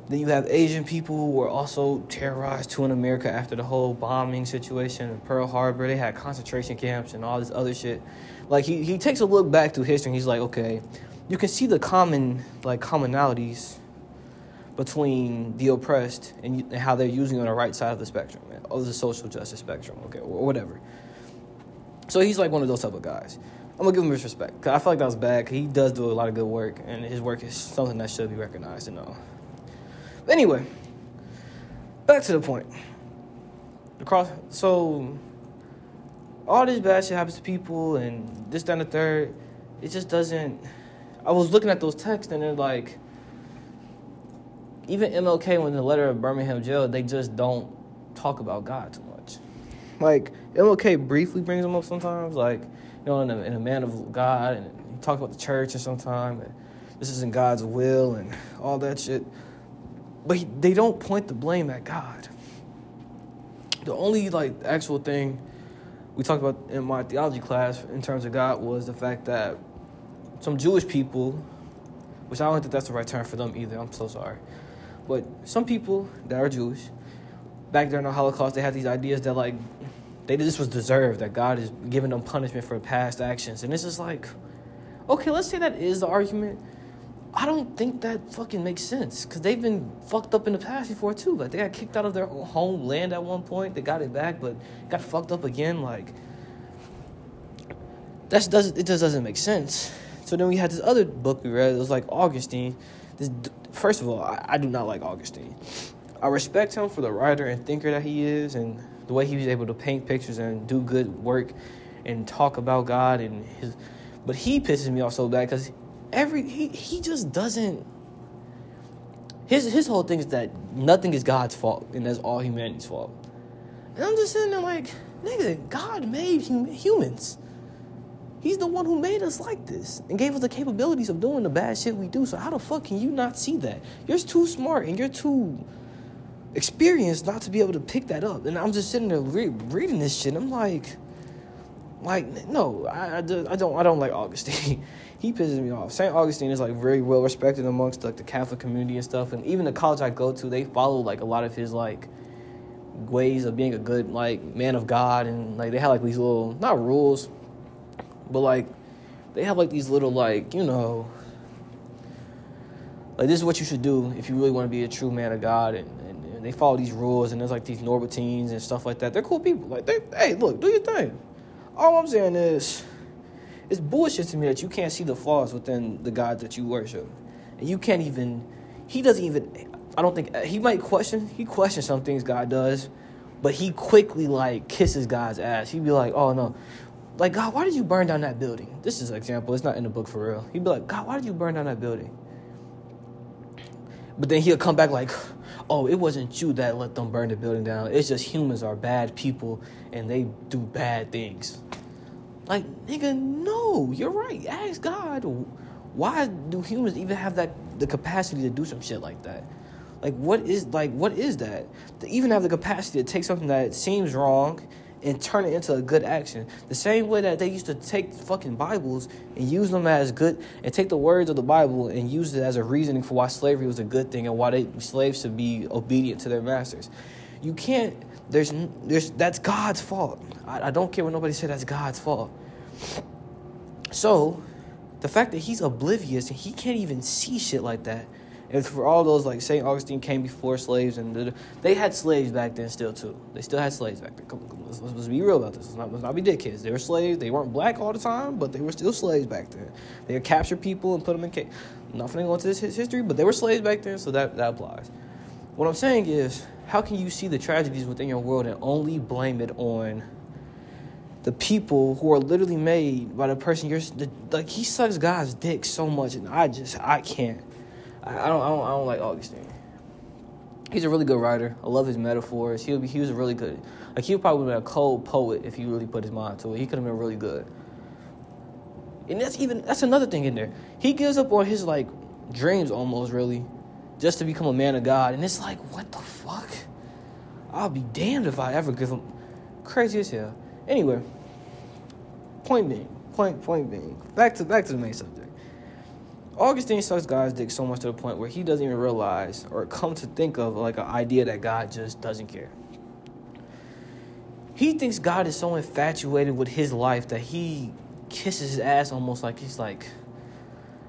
Then you have Asian people who were also terrorized too in America after the whole bombing situation in Pearl Harbor. They had concentration camps and all this other shit. Like he, he takes a look back through history and he's like, okay, you can see the common like commonalities between the oppressed and, and how they're using on the right side of the spectrum, of the social justice spectrum, okay, or whatever. So he's like one of those type of guys. I'm gonna give him his respect because I feel like that was bad. Cause he does do a lot of good work, and his work is something that should be recognized and all. Anyway, back to the point. The cross. So all this bad shit happens to people, and this, down the third. It just doesn't. I was looking at those texts, and they're like, even MLK, when the letter of Birmingham jail, they just don't talk about God too much. Like MLK briefly brings them up sometimes, like you know, in a, in a man of God, and he talks about the church, and sometimes this isn't God's will, and all that shit but he, they don't point the blame at God. The only like actual thing we talked about in my theology class in terms of God was the fact that some Jewish people, which I don't think that's the right term for them either. I'm so sorry, but some people that are Jewish, back during the Holocaust, they had these ideas that like they this was deserved that God is giving them punishment for past actions, and this is like, okay, let's say that is the argument I don't think that fucking makes sense because they've been fucked up in the past before too. Like they got kicked out of their homeland at one point. They got it back, but got fucked up again. Like that does it just doesn't make sense. So then we had this other book we read. It was like Augustine. This first of all, I, I do not like Augustine. I respect him for the writer and thinker that he is, and the way he was able to paint pictures and do good work and talk about God and his. But he pisses me off so bad because every he, he just doesn't his his whole thing is that nothing is God's fault and that's all humanity's fault. And I'm just sitting there like, nigga, God made hum- humans. He's the one who made us like this and gave us the capabilities of doing the bad shit we do. So how the fuck can you not see that? You're too smart and you're too experienced not to be able to pick that up. And I'm just sitting there re- reading this shit. I'm like, like no, I, I, I don't I don't like Augustine. <laughs> he pisses me off. St. Augustine is like very well respected amongst like the Catholic community and stuff, and even the college I go to, they follow like a lot of his like ways of being a good like man of God, and like they have like these little not rules, but like they have like these little like you know like this is what you should do if you really want to be a true man of God, and, and, and they follow these rules, and there's like these Norbertines and stuff like that. They're cool people. Like they, hey, look, do your thing. All I'm saying is it's bullshit to me that you can't see the flaws within the God that you worship, and you can't even. He doesn't even. I don't think he might question. He questions some things God does, but he quickly like kisses God's ass. He'd be like, "Oh no." Like, God, why did you burn down that building? This is an example. It's not in the book for real. He'd be like, God, why did you burn down that building? But then he'll come back like, oh, it wasn't you that let them burn the building down. It's just humans are bad people and they do bad things. Like, nigga, no, you're right. Ask God, why do humans even have that the capacity to do some shit like that? Like, what is like what is that? To even have the capacity to take something that seems wrong and turn it into a good action. The same way that they used to take fucking Bibles and use them as good, and take the words of the Bible and use it as a reasoning for why slavery was a good thing and why they, slaves should be obedient to their masters. You can't. There's, there's. That's God's fault. I, I don't care what nobody said. That's God's fault. So, the fact that he's oblivious and he can't even see shit like that and for all those like St. Augustine came before slaves, and they had slaves back then still too. They still had slaves back then. Come on, let's, let's, be real about this. Let's not, let's not be dickheads. They were slaves. They weren't black all the time, but they were still slaves back then. They would capture people and put them in cage. I'm going to this history, but they were slaves back then, so that, that applies. What I'm saying is, how can you see the tragedies within your world and only blame it on the people who are literally made by the person you're the, like he sucks God's dick so much and I just I can't. I, don't, I don't, I don't like Augustine. He's a really good writer. I love his metaphors. He'll be, he was a really good, like he would probably been a cold poet if he really put his mind to it. He could have been really good. And that's even that's another thing in there. He gives up on his like dreams almost really, just to become a man of God. And it's like, what the fuck? I'll be damned if I ever give him crazy as hell. Anyway, point being, point point being, back to back to the main subject. Augustine sucks God's dick so much to the point where he doesn't even realize or come to think of like an idea that God just doesn't care. He thinks God is so infatuated with his life that he kisses his ass almost like he's like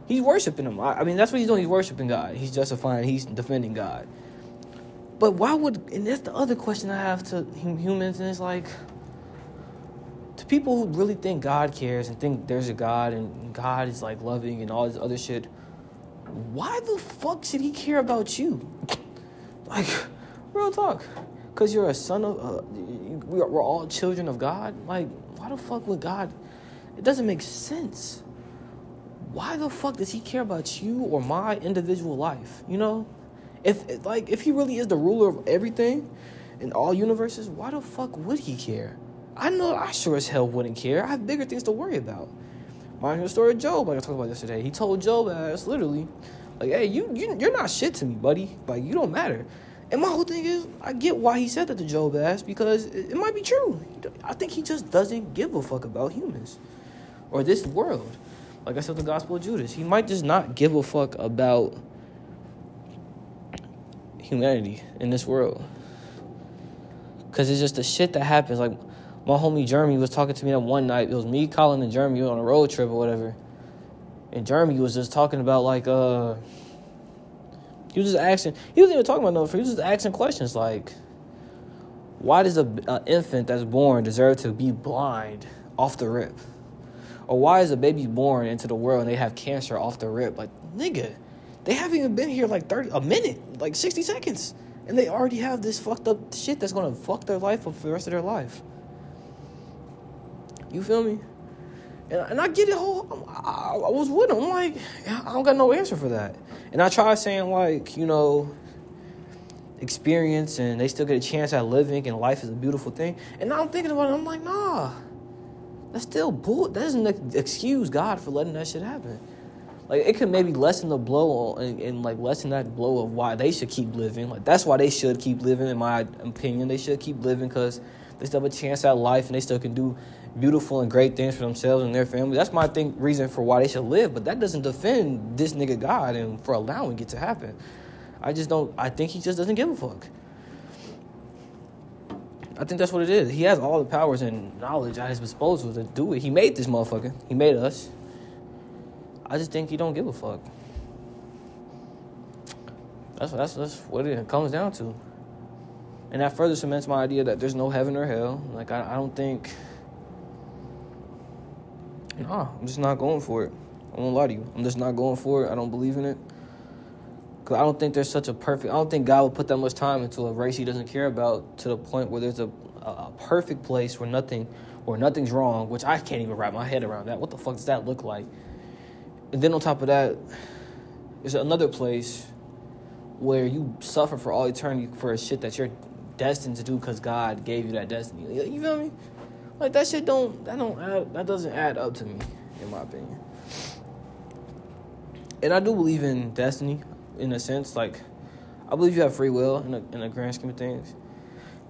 he's worshiping him. I, mean, that's what he's doing. He's worshiping God. He's justifying. He's defending God. But why would? And that's the other question I have to humans, and it's like to people who really think God cares and think there's a God and God is like loving and all this other shit, why the fuck should he care about you? like, real talk. Because you're a son of, uh, we're, we're all children of God? Like, why the fuck would God? It doesn't make sense. Why the fuck does he care about you or my individual life? You know? If, like, if he really is the ruler of everything in all universes, why the fuck would he care? I know I sure as hell wouldn't care. I have bigger things to worry about. Mind the story of Job, like I talked about yesterday. He told Job as literally, like, hey, you, you you're not shit to me, buddy. Like you don't matter. And my whole thing is, I get why he said that to Job ass because it, it might be true. I think he just doesn't give a fuck about humans or this world. Like I said, the Gospel of Judas, he might just not give a fuck about humanity in this world. Cause it's just the shit that happens. Like my homie Jeremy was talking to me that one night. It was me, Colin, and Jeremy on a road trip or whatever. And Jeremy was just talking about like uh he was just asking he wasn't even talking about nothing, he was just asking questions like why does a, a infant that's born deserve to be blind off the rip? Or why is a baby born into the world and they have cancer off the rip? Like, nigga, they haven't even been here like 30 a minute, like 60 seconds. And they already have this fucked up shit that's gonna fuck their life up for the rest of their life. You feel me? And, and I get it whole. I, I was with him. I'm like, I don't got no answer for that. And I try saying like, you know, experience and they still get a chance at living and life is a beautiful thing. And now I'm thinking about it. I'm like, nah, that's still bull. That doesn't excuse God for letting that shit happen. Like it could maybe lessen the blow and, and like lessen that blow of why they should keep living. Like that's why they should keep living. In my opinion, they should keep living because they still have a chance at life and they still can do beautiful and great things for themselves and their family. That's my think reason for why they should live. But that doesn't defend this nigga God and for allowing it to happen. I just don't. I think he just doesn't give a fuck. I think that's what it is. He has all the powers and knowledge at his disposal to do it. He made this motherfucker. He made us. I just think he don't give a fuck. That's that's that's what it comes down to. And that further cements my idea that there's no heaven or hell. Like I, I don't think Nah, I'm just not going for it. I won't lie to you. I'm just not going for it. I don't believe in it. Cause I don't think there's such a perfect. I don't think God would put that much time into a race He doesn't care about to the point where there's a, a, a perfect place where nothing, where nothing's wrong. Which I can't even wrap my head around that. What the fuck does that look like? And then on top of that, there's another place where you suffer for all eternity for a shit that you're destined to do because God gave you that destiny. You feel me? Like that shit don't that don't add, that doesn't add up to me, in my opinion. And I do believe in destiny in a sense. Like, I believe you have free will in a, in a grand scheme of things.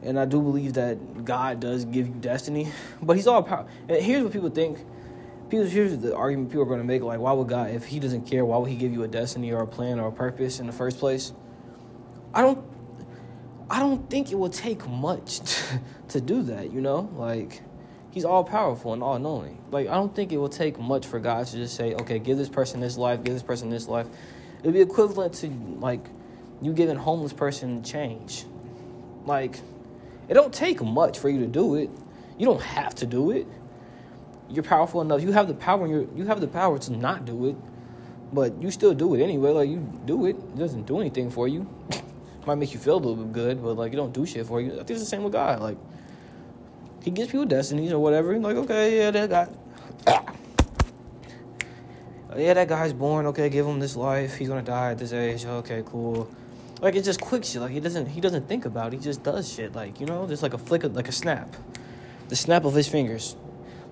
And I do believe that God does give you destiny, but He's all power. And here's what people think. People, here's the argument people are going to make: like, why would God, if He doesn't care, why would He give you a destiny or a plan or a purpose in the first place? I don't, I don't think it will take much <laughs> to, to do that. You know, like He's all powerful and all knowing. Like, I don't think it will take much for God to just say, okay, give this person this life, give this person this life. It'd be equivalent to like you giving homeless person change. Like it don't take much for you to do it. You don't have to do it. You're powerful enough. You have the power. You you have the power to not do it, but you still do it anyway. Like you do it. It doesn't do anything for you. <laughs> Might make you feel a little bit good, but like it don't do shit for you. I think it's the same with God. Like he gives people destinies or whatever. Like okay, yeah, that guy <coughs> yeah, that guy's born. Okay, give him this life. He's gonna die at this age. Okay, cool. Like it's just quick shit. Like he doesn't he doesn't think about. it. He just does shit. Like you know, just like a flick of like a snap, the snap of his fingers.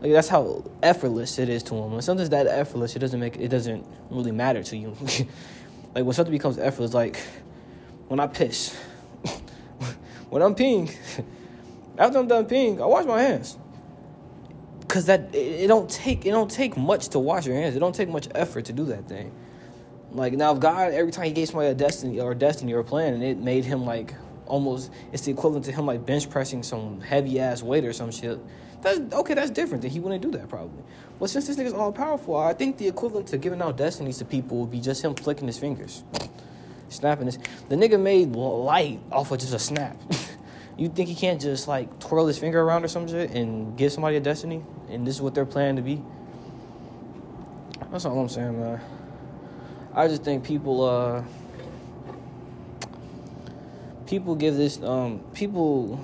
Like that's how effortless it is to him. When something's that effortless, it doesn't make it doesn't really matter to you. <laughs> like when something becomes effortless, like when I piss, <laughs> when I'm peeing, <laughs> after I'm done peeing, I wash my hands because that it, don't take it don't take much to wash your hands. It don't take much effort to do that thing. Like now, if God every time He gave somebody a destiny or a destiny or a plan, and it made him like almost it's the equivalent to him like bench pressing some heavy ass weight or some shit. That's okay. That's different. Then he wouldn't do that probably. But since this nigga's all powerful, I think the equivalent to giving out destinies to people would be just him flicking his fingers, snapping this. The nigga made light off of just a snap. <laughs> You think he can't just like twirl his finger around or some shit and give somebody a destiny? And this is what they're planning to be? That's all I'm saying, man. I just think people uh people give this um people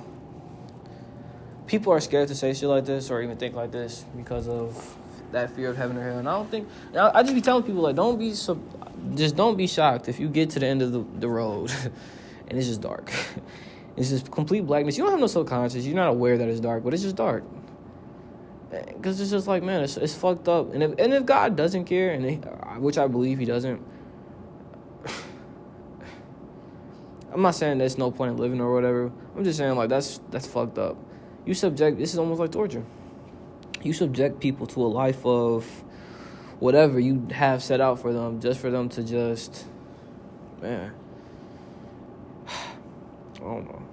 people are scared to say shit like this or even think like this because of that fear of heaven or hell. And I don't think I just be telling people like don't be so just don't be shocked if you get to the end of the, the road <laughs> and it's just dark. <laughs> It's just complete blackness. You don't have no subconscious. You're not aware that it's dark, but it's just dark. Because it's just like, man, it's, it's fucked up. And if and if God doesn't care, and he, uh, which I believe He doesn't, <sighs> I'm not saying there's no point in living or whatever. I'm just saying like that's that's fucked up. You subject this is almost like torture. You subject people to a life of whatever you have set out for them, just for them to just, man. <sighs> I don't know.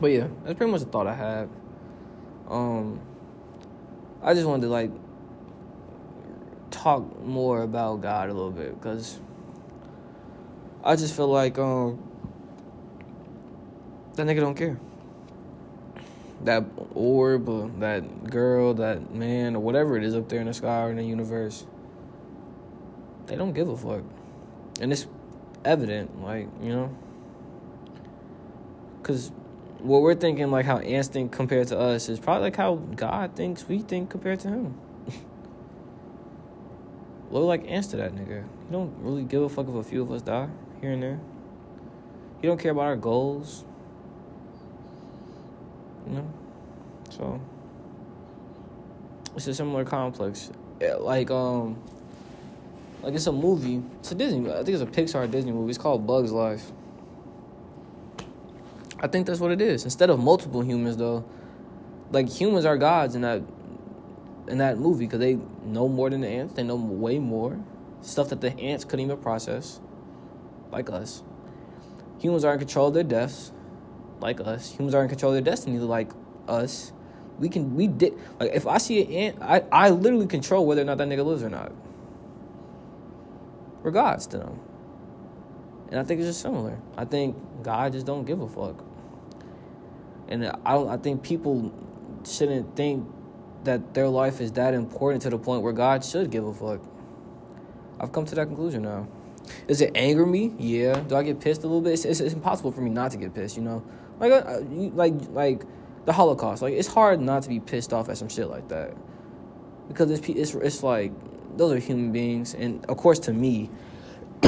But yeah, that's pretty much the thought I have. Um, I just wanted to like talk more about God a little bit because I just feel like um that nigga don't care. That orb, or that girl, that man, or whatever it is up there in the sky or in the universe, they don't give a fuck, and it's evident. Like you know, because what we're thinking, like how ants think compared to us, is probably like how God thinks we think compared to Him. <laughs> Look like ants to that nigga. He don't really give a fuck if a few of us die here and there. He don't care about our goals. You know? So it's a similar complex. Yeah, Like um like it's a movie. It's a Disney I think it's a Pixar Disney movie. It's called Bugs Life. I think that's what it is. Instead of multiple humans, though, like humans are gods in that in that movie because they know more than the ants. They know way more stuff that the ants couldn't even process, like us. Humans are in control of their deaths, like us. Humans are in control of their destiny, like us. We can we did like if I see an ant, I I literally control whether or not that nigga lives or not. Regards to them. And I think it's just similar. I think God just don't give a fuck and I. I think people shouldn't think that their life is that important to the point where God should give a fuck. I've come to that conclusion now. Does it anger me? Yeah. Do I get pissed a little bit? It's, it's, it's impossible for me not to get pissed. You know, like uh, like like the Holocaust. Like it's hard not to be pissed off at some shit like that because it's it's it's like those are human beings, and of course to me. <coughs>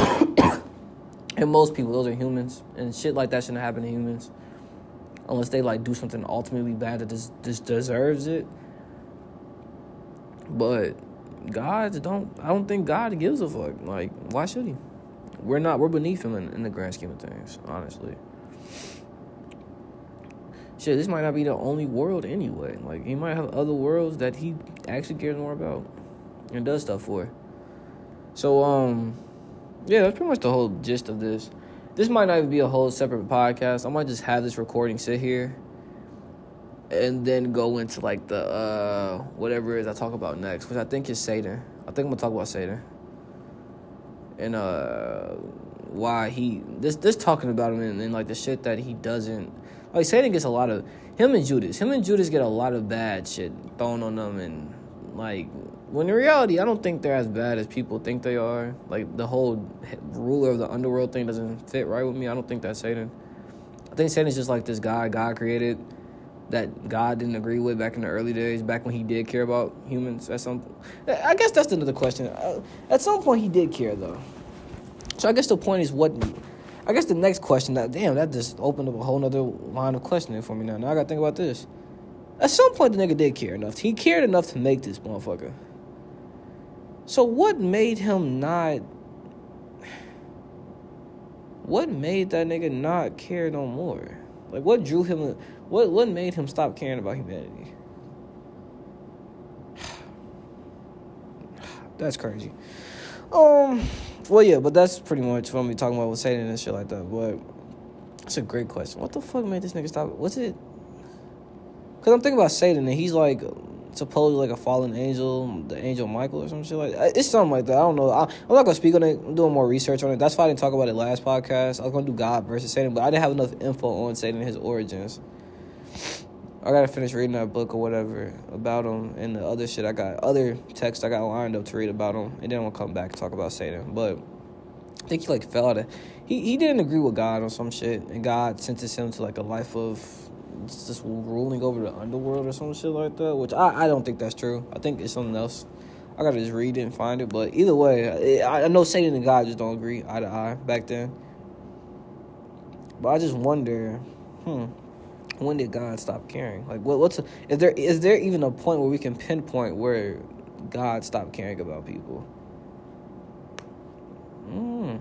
and most people, those are humans, and shit like that shouldn't happen to humans, unless they like do something ultimately bad that just, just deserves it. But God don't. I don't think God gives a fuck. Like, why should he? We're not. We're beneath him in, in the grand scheme of things. Honestly. Shit, this might not be the only world anyway. Like, he might have other worlds that he actually cares more about and does stuff for. So, um, yeah, that's pretty much the whole gist of this. This might not even be a whole separate podcast. I might just have this recording sit here and then go into like the uh whatever it is I talk about next, which I think is Satan. I think I'm gonna talk about Satan. And uh why he this this talking about him and, and like the shit that he doesn't like Satan gets a lot of him and Judas. Him and Judas get a lot of bad shit thrown on them and like when in reality I don't think they're as bad as people think they are. Like the whole ruler of the underworld thing doesn't fit right with me. I don't think that's Satan. I think Satan's just like this guy God created that God didn't agree with back in the early days, back when he did care about humans at some I guess that's another question. Uh, at some point he did care though. So I guess the point is what I guess the next question that damn that just opened up a whole nother line of questioning for me now. Now I gotta think about this. At some point the nigga did care enough. He cared enough to make this motherfucker. So what made him not what made that nigga not care no more? Like what drew him what what made him stop caring about humanity? <sighs> That's crazy. Um, well, yeah, but that's pretty much what I'm talking about with Satan and shit like that. But it's a great question. What the fuck made this nigga stop? What's it? Because I'm thinking about Satan and he's like supposedly like a fallen angel, the angel Michael or some shit like that. It's something like that. I don't know. I, am not gonna speak on it. I'm doing more research on it. That's why I didn't talk about it last podcast. I was gonna do God versus Satan, but I didn't have enough info on Satan and his origins. I gotta finish reading that book or whatever about him and the other shit. I got other texts I got lined up to read about him, and then I'm gonna come back and talk about Satan. But I think he like fell out of he he didn't agree with God on some shit, and God sentenced him to like a life of just ruling over the underworld or some shit like that. Which I I don't think that's true. I think it's something else. I gotta just read it and find it. But either way, I, I know Satan and God just don't agree eye to eye back then. But I just wonder, hmm when did God stop caring? Like, what, what's a, is there is there even a point where we can pinpoint where God stopped caring about people? Mm.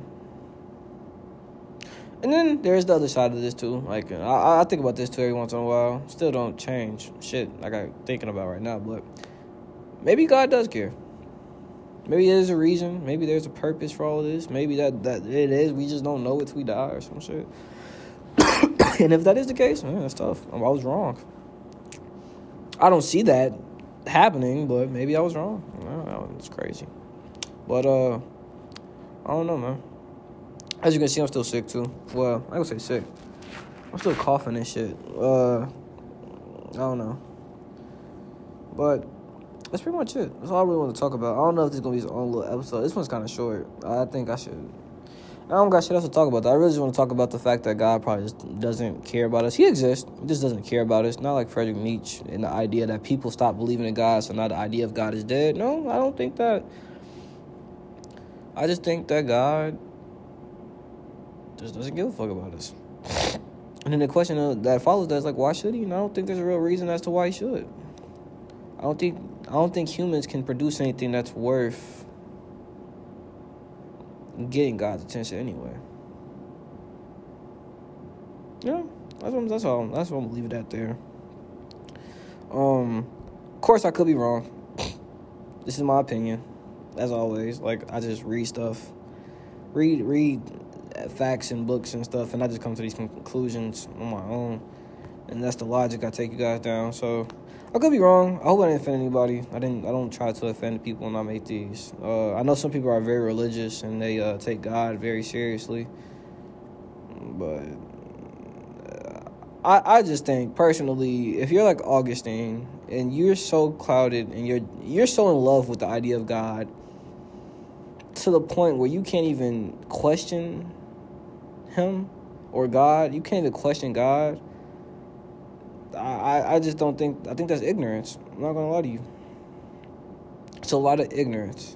And then there's the other side of this too. Like I, I think about this too every once in a while. Still don't change shit like I'm thinking about right now. But maybe God does care. Maybe there's a reason. Maybe there's a purpose for all of this. Maybe that that it is. We just don't know it till we die or some shit. <coughs> and if that is the case, man, that's tough. I was wrong. I don't see that happening, but maybe I was wrong. It's crazy. But uh, I don't know, man. As you can see, I'm still sick too. Well, I don't say sick. I'm still coughing and shit. Uh, I don't know. But that's pretty much it. That's all I really want to talk about. I don't know if this is gonna be his own little episode. This one's kind of short. I think I should I don't got shit else to talk about. That. I really just want to talk about the fact that God probably just doesn't care about us. He exists, he just doesn't care about us. Not like Frederick Nietzsche and the idea that people stop believing in God, so now the idea of God is dead. No, I don't think that. I just think that God just doesn't give a fuck about us. And then the question that follows that is like, why should he? And I don't think there's a real reason as to why he should. I don't think I don't think humans can produce anything that's worth getting God's attention anyway. Yeah, that's what, that's all. That's what I'm it at there. Um, of course I could be wrong. this is my opinion, as always. Like I just read stuff, read read facts and books and stuff, and I just come to these conclusions on my own, and that's the logic I take you guys down. So I could be wrong. I hope I didn't offend anybody. I didn't. I don't try to offend people when I make these. Uh, I know some people are very religious and they uh, take God very seriously, but uh, I, I just think personally, if you're like Augustine and you're so clouded and you're you're so in love with the idea of God to the point where you can't even question him or God, you can't even question God. I, I just don't think I think that's ignorance. I'm not gonna lie to you. It's a lot of ignorance.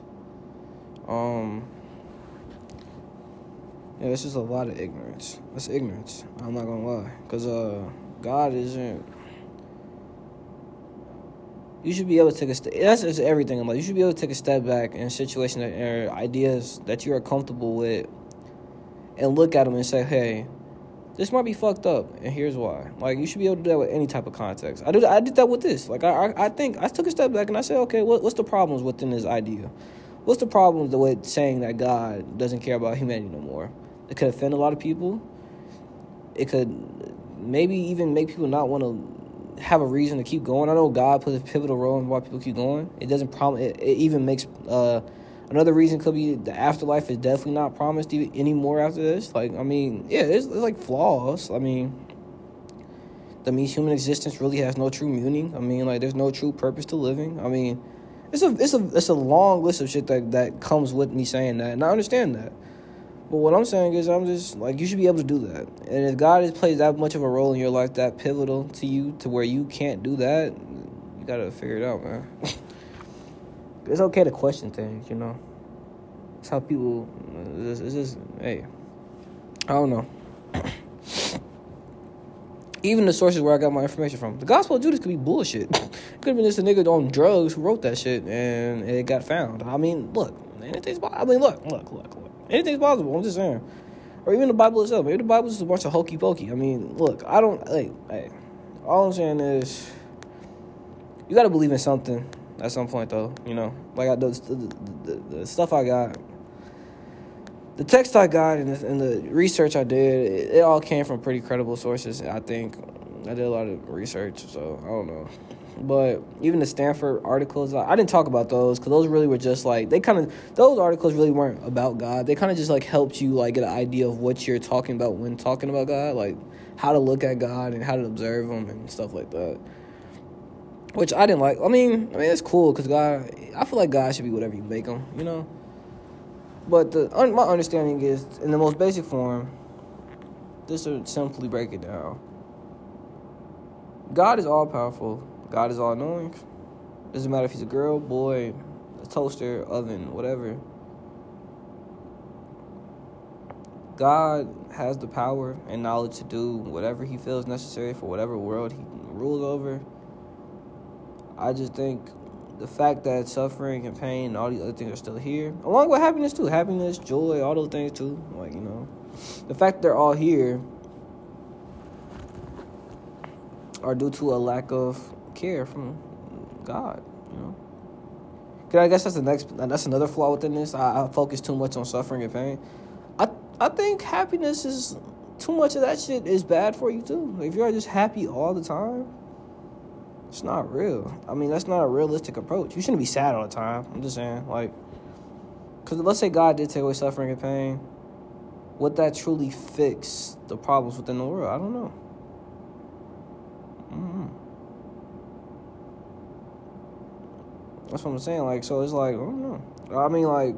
Um yeah, it's just a lot of ignorance. That's ignorance. I'm not gonna lie, cause uh, God isn't. You should be able to take a step. That's just everything in life. You should be able to take a step back in situations or ideas that you are comfortable with, and look at them and say, "Hey, this might be fucked up, and here's why." Like you should be able to do that with any type of context. I did. I did that with this. Like I, I, I think I took a step back and I said, "Okay, what, what's the problems within this idea? What's the problems with saying that God doesn't care about humanity no more?" It could offend a lot of people. It could maybe even make people not want to have a reason to keep going. I know God plays a pivotal role in why people keep going. It doesn't prom. It, it even makes uh, another reason could be the afterlife is definitely not promised even anymore after this. Like I mean, yeah, there's, there's like flaws. I mean, that means human existence really has no true meaning. I mean, like there's no true purpose to living. I mean, it's a it's a it's a long list of shit that that comes with me saying that, and I understand that. But what I'm saying is, I'm just like you should be able to do that. And if God has played that much of a role in your life, that pivotal to you, to where you can't do that, you gotta figure it out, man. <laughs> it's okay to question things, you know. It's how people. It's just, it's just hey, I don't know. <coughs> Even the sources where I got my information from, the Gospel of Judas could be bullshit. <coughs> it could have been just a nigga on drugs who wrote that shit and it got found. I mean, look, anything's. Possible. I mean, look, look, look, look. Anything's possible. I'm just saying. Or even the Bible itself. Maybe the Bible is a bunch of hokey pokey. I mean, look, I don't. Hey, hey. All I'm saying is, you got to believe in something at some point, though. You know, like I, the, the, the, the stuff I got, the text I got, and the, and the research I did, it, it all came from pretty credible sources. I think I did a lot of research, so I don't know. But even the Stanford articles, I didn't talk about those because those really were just like they kind of those articles really weren't about God. They kind of just like helped you like get an idea of what you're talking about when talking about God, like how to look at God and how to observe Him and stuff like that. Which I didn't like. I mean, I mean it's cool because God, I feel like God should be whatever you make Him, you know. But the my understanding is in the most basic form. Just to simply break it down. God is all powerful. God is all knowing. Doesn't matter if he's a girl, boy, a toaster, oven, whatever. God has the power and knowledge to do whatever he feels necessary for whatever world he rules over. I just think the fact that suffering and pain and all these other things are still here, along with happiness too, happiness, joy, all those things too, like you know, the fact they're all here are due to a lack of care from God. You know. Cause I guess that's the next. That's another flaw within this. I, I focus too much on suffering and pain. I I think happiness is too much of that shit is bad for you too. If you're just happy all the time, it's not real. I mean, that's not a realistic approach. You shouldn't be sad all the time. I'm just saying, like, because let's say God did take away suffering and pain, would that truly fix the problems within the world? I don't know. Mm-hmm. That's what I'm saying. Like, so it's like, I don't know. I mean, like,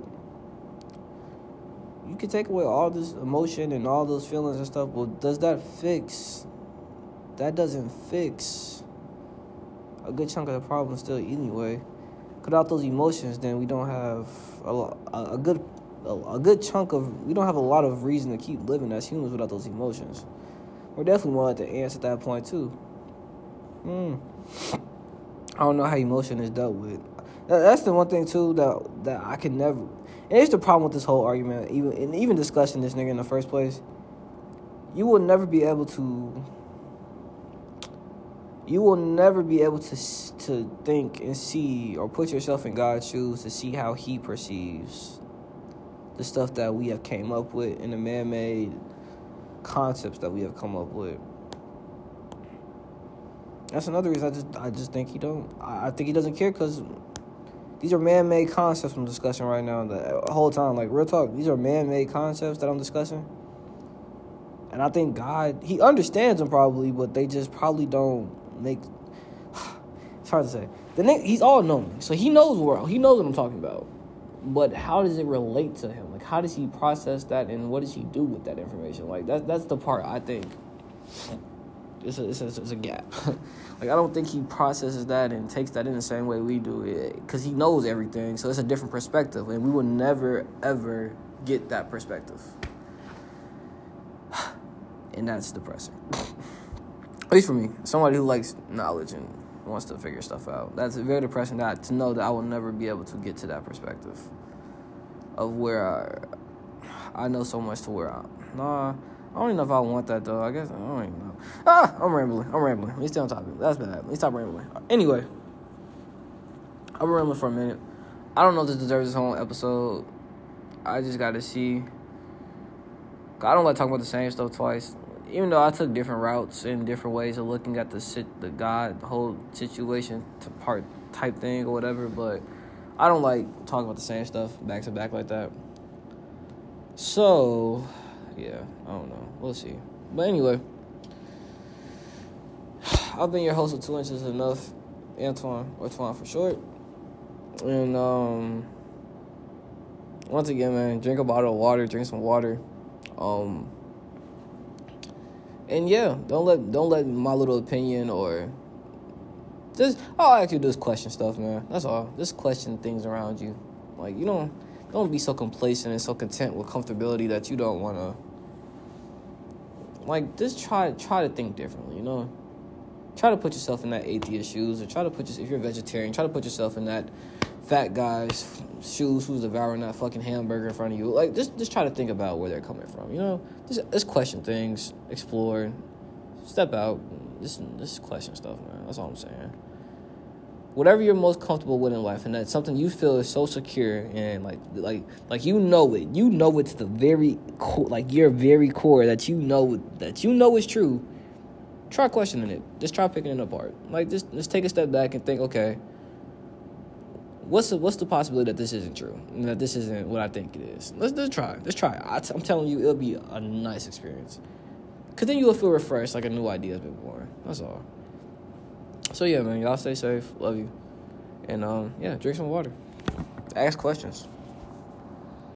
you can take away all this emotion and all those feelings and stuff, but does that fix? That doesn't fix a good chunk of the problem still anyway. Without those emotions, then we don't have a, a good a, a good chunk of we don't have a lot of reason to keep living as humans without those emotions. We're definitely more at the ants at that point too. Hmm. I don't know how emotion is dealt with. That's the one thing too that that I can never. And it's the problem with this whole argument, even and even discussing this nigga in the first place. You will never be able to. You will never be able to to think and see or put yourself in God's shoes to see how He perceives the stuff that we have came up with in the man-made concepts that we have come up with. That's another reason I just I just think he don't. I think he doesn't care because these are man-made concepts I'm discussing right now. The uh, whole time, like real talk, these are man-made concepts that I'm discussing. And I think God, He understands them probably, but they just probably don't make. <sighs> It's hard to say. The nigga, he's all knowing, so he knows where he knows what I'm talking about. But how does it relate to him? Like, how does he process that, and what does he do with that information? Like, that that's the part I think. It's a, it's a, it's a gap. <laughs> like, I don't think he processes that and takes that in the same way we do it, because he knows everything. So it's a different perspective, and we will never ever get that perspective <sighs> and that's depressing. <laughs> At least for me, somebody who likes knowledge and wants to figure stuff out. That's very depressing. That to know that I will never be able to get to that perspective of where I, I know so much to where I. Nah, I don't even know if I want that though. I guess I don't even know. Ah, I'm rambling. I'm rambling. Let me stay on topic. That's bad. Let me stop rambling. Anyway, I've been rambling for a minute. I don't know if this deserves its own episode. I just got to see. I don't like talking about the same stuff twice even though I took different routes and different ways of looking at the sit, the God, whole situation, to part type thing or whatever, but I don't like talking about the same stuff back to back like that. So, yeah, I don't know. We'll see. But anyway, <sighs> I've been your host of Two Inches Enough, Antoine, or Twan for short. And, um, once again, man, drink a bottle of water, drink some water. Um, and yeah, don't let don't let my little opinion or just I'll ask you this question stuff, man. That's all. Just question things around you. Like you don't don't be so complacent and so content with comfortability that you don't wanna like just try try to think differently, you know? Try to put yourself in that atheist shoes or try to put yourself if you're a vegetarian, try to put yourself in that fat guy's shoes who's devouring that fucking hamburger in front of you. Like, just just try to think about where they're coming from. You know, just just question things, explore, step out, just just question stuff, man. That's all I'm saying. Whatever you're most comfortable with in life, and that's something you feel is so secure and like like like you know it, you know it's the very core, like your very core that you know that you know is true. Try questioning it. Just try picking it apart. Like just just take a step back and think, okay what's the what's the possibility that this isn't true and that this isn't what I think it is? Let's let's try. Let's try. I t- I'm telling you, it'll be a nice experience. Cause then you'll feel refreshed, like a new idea has been born. That's all. So yeah, man, y'all stay safe. Love you, and um, yeah, drink some water. Ask questions.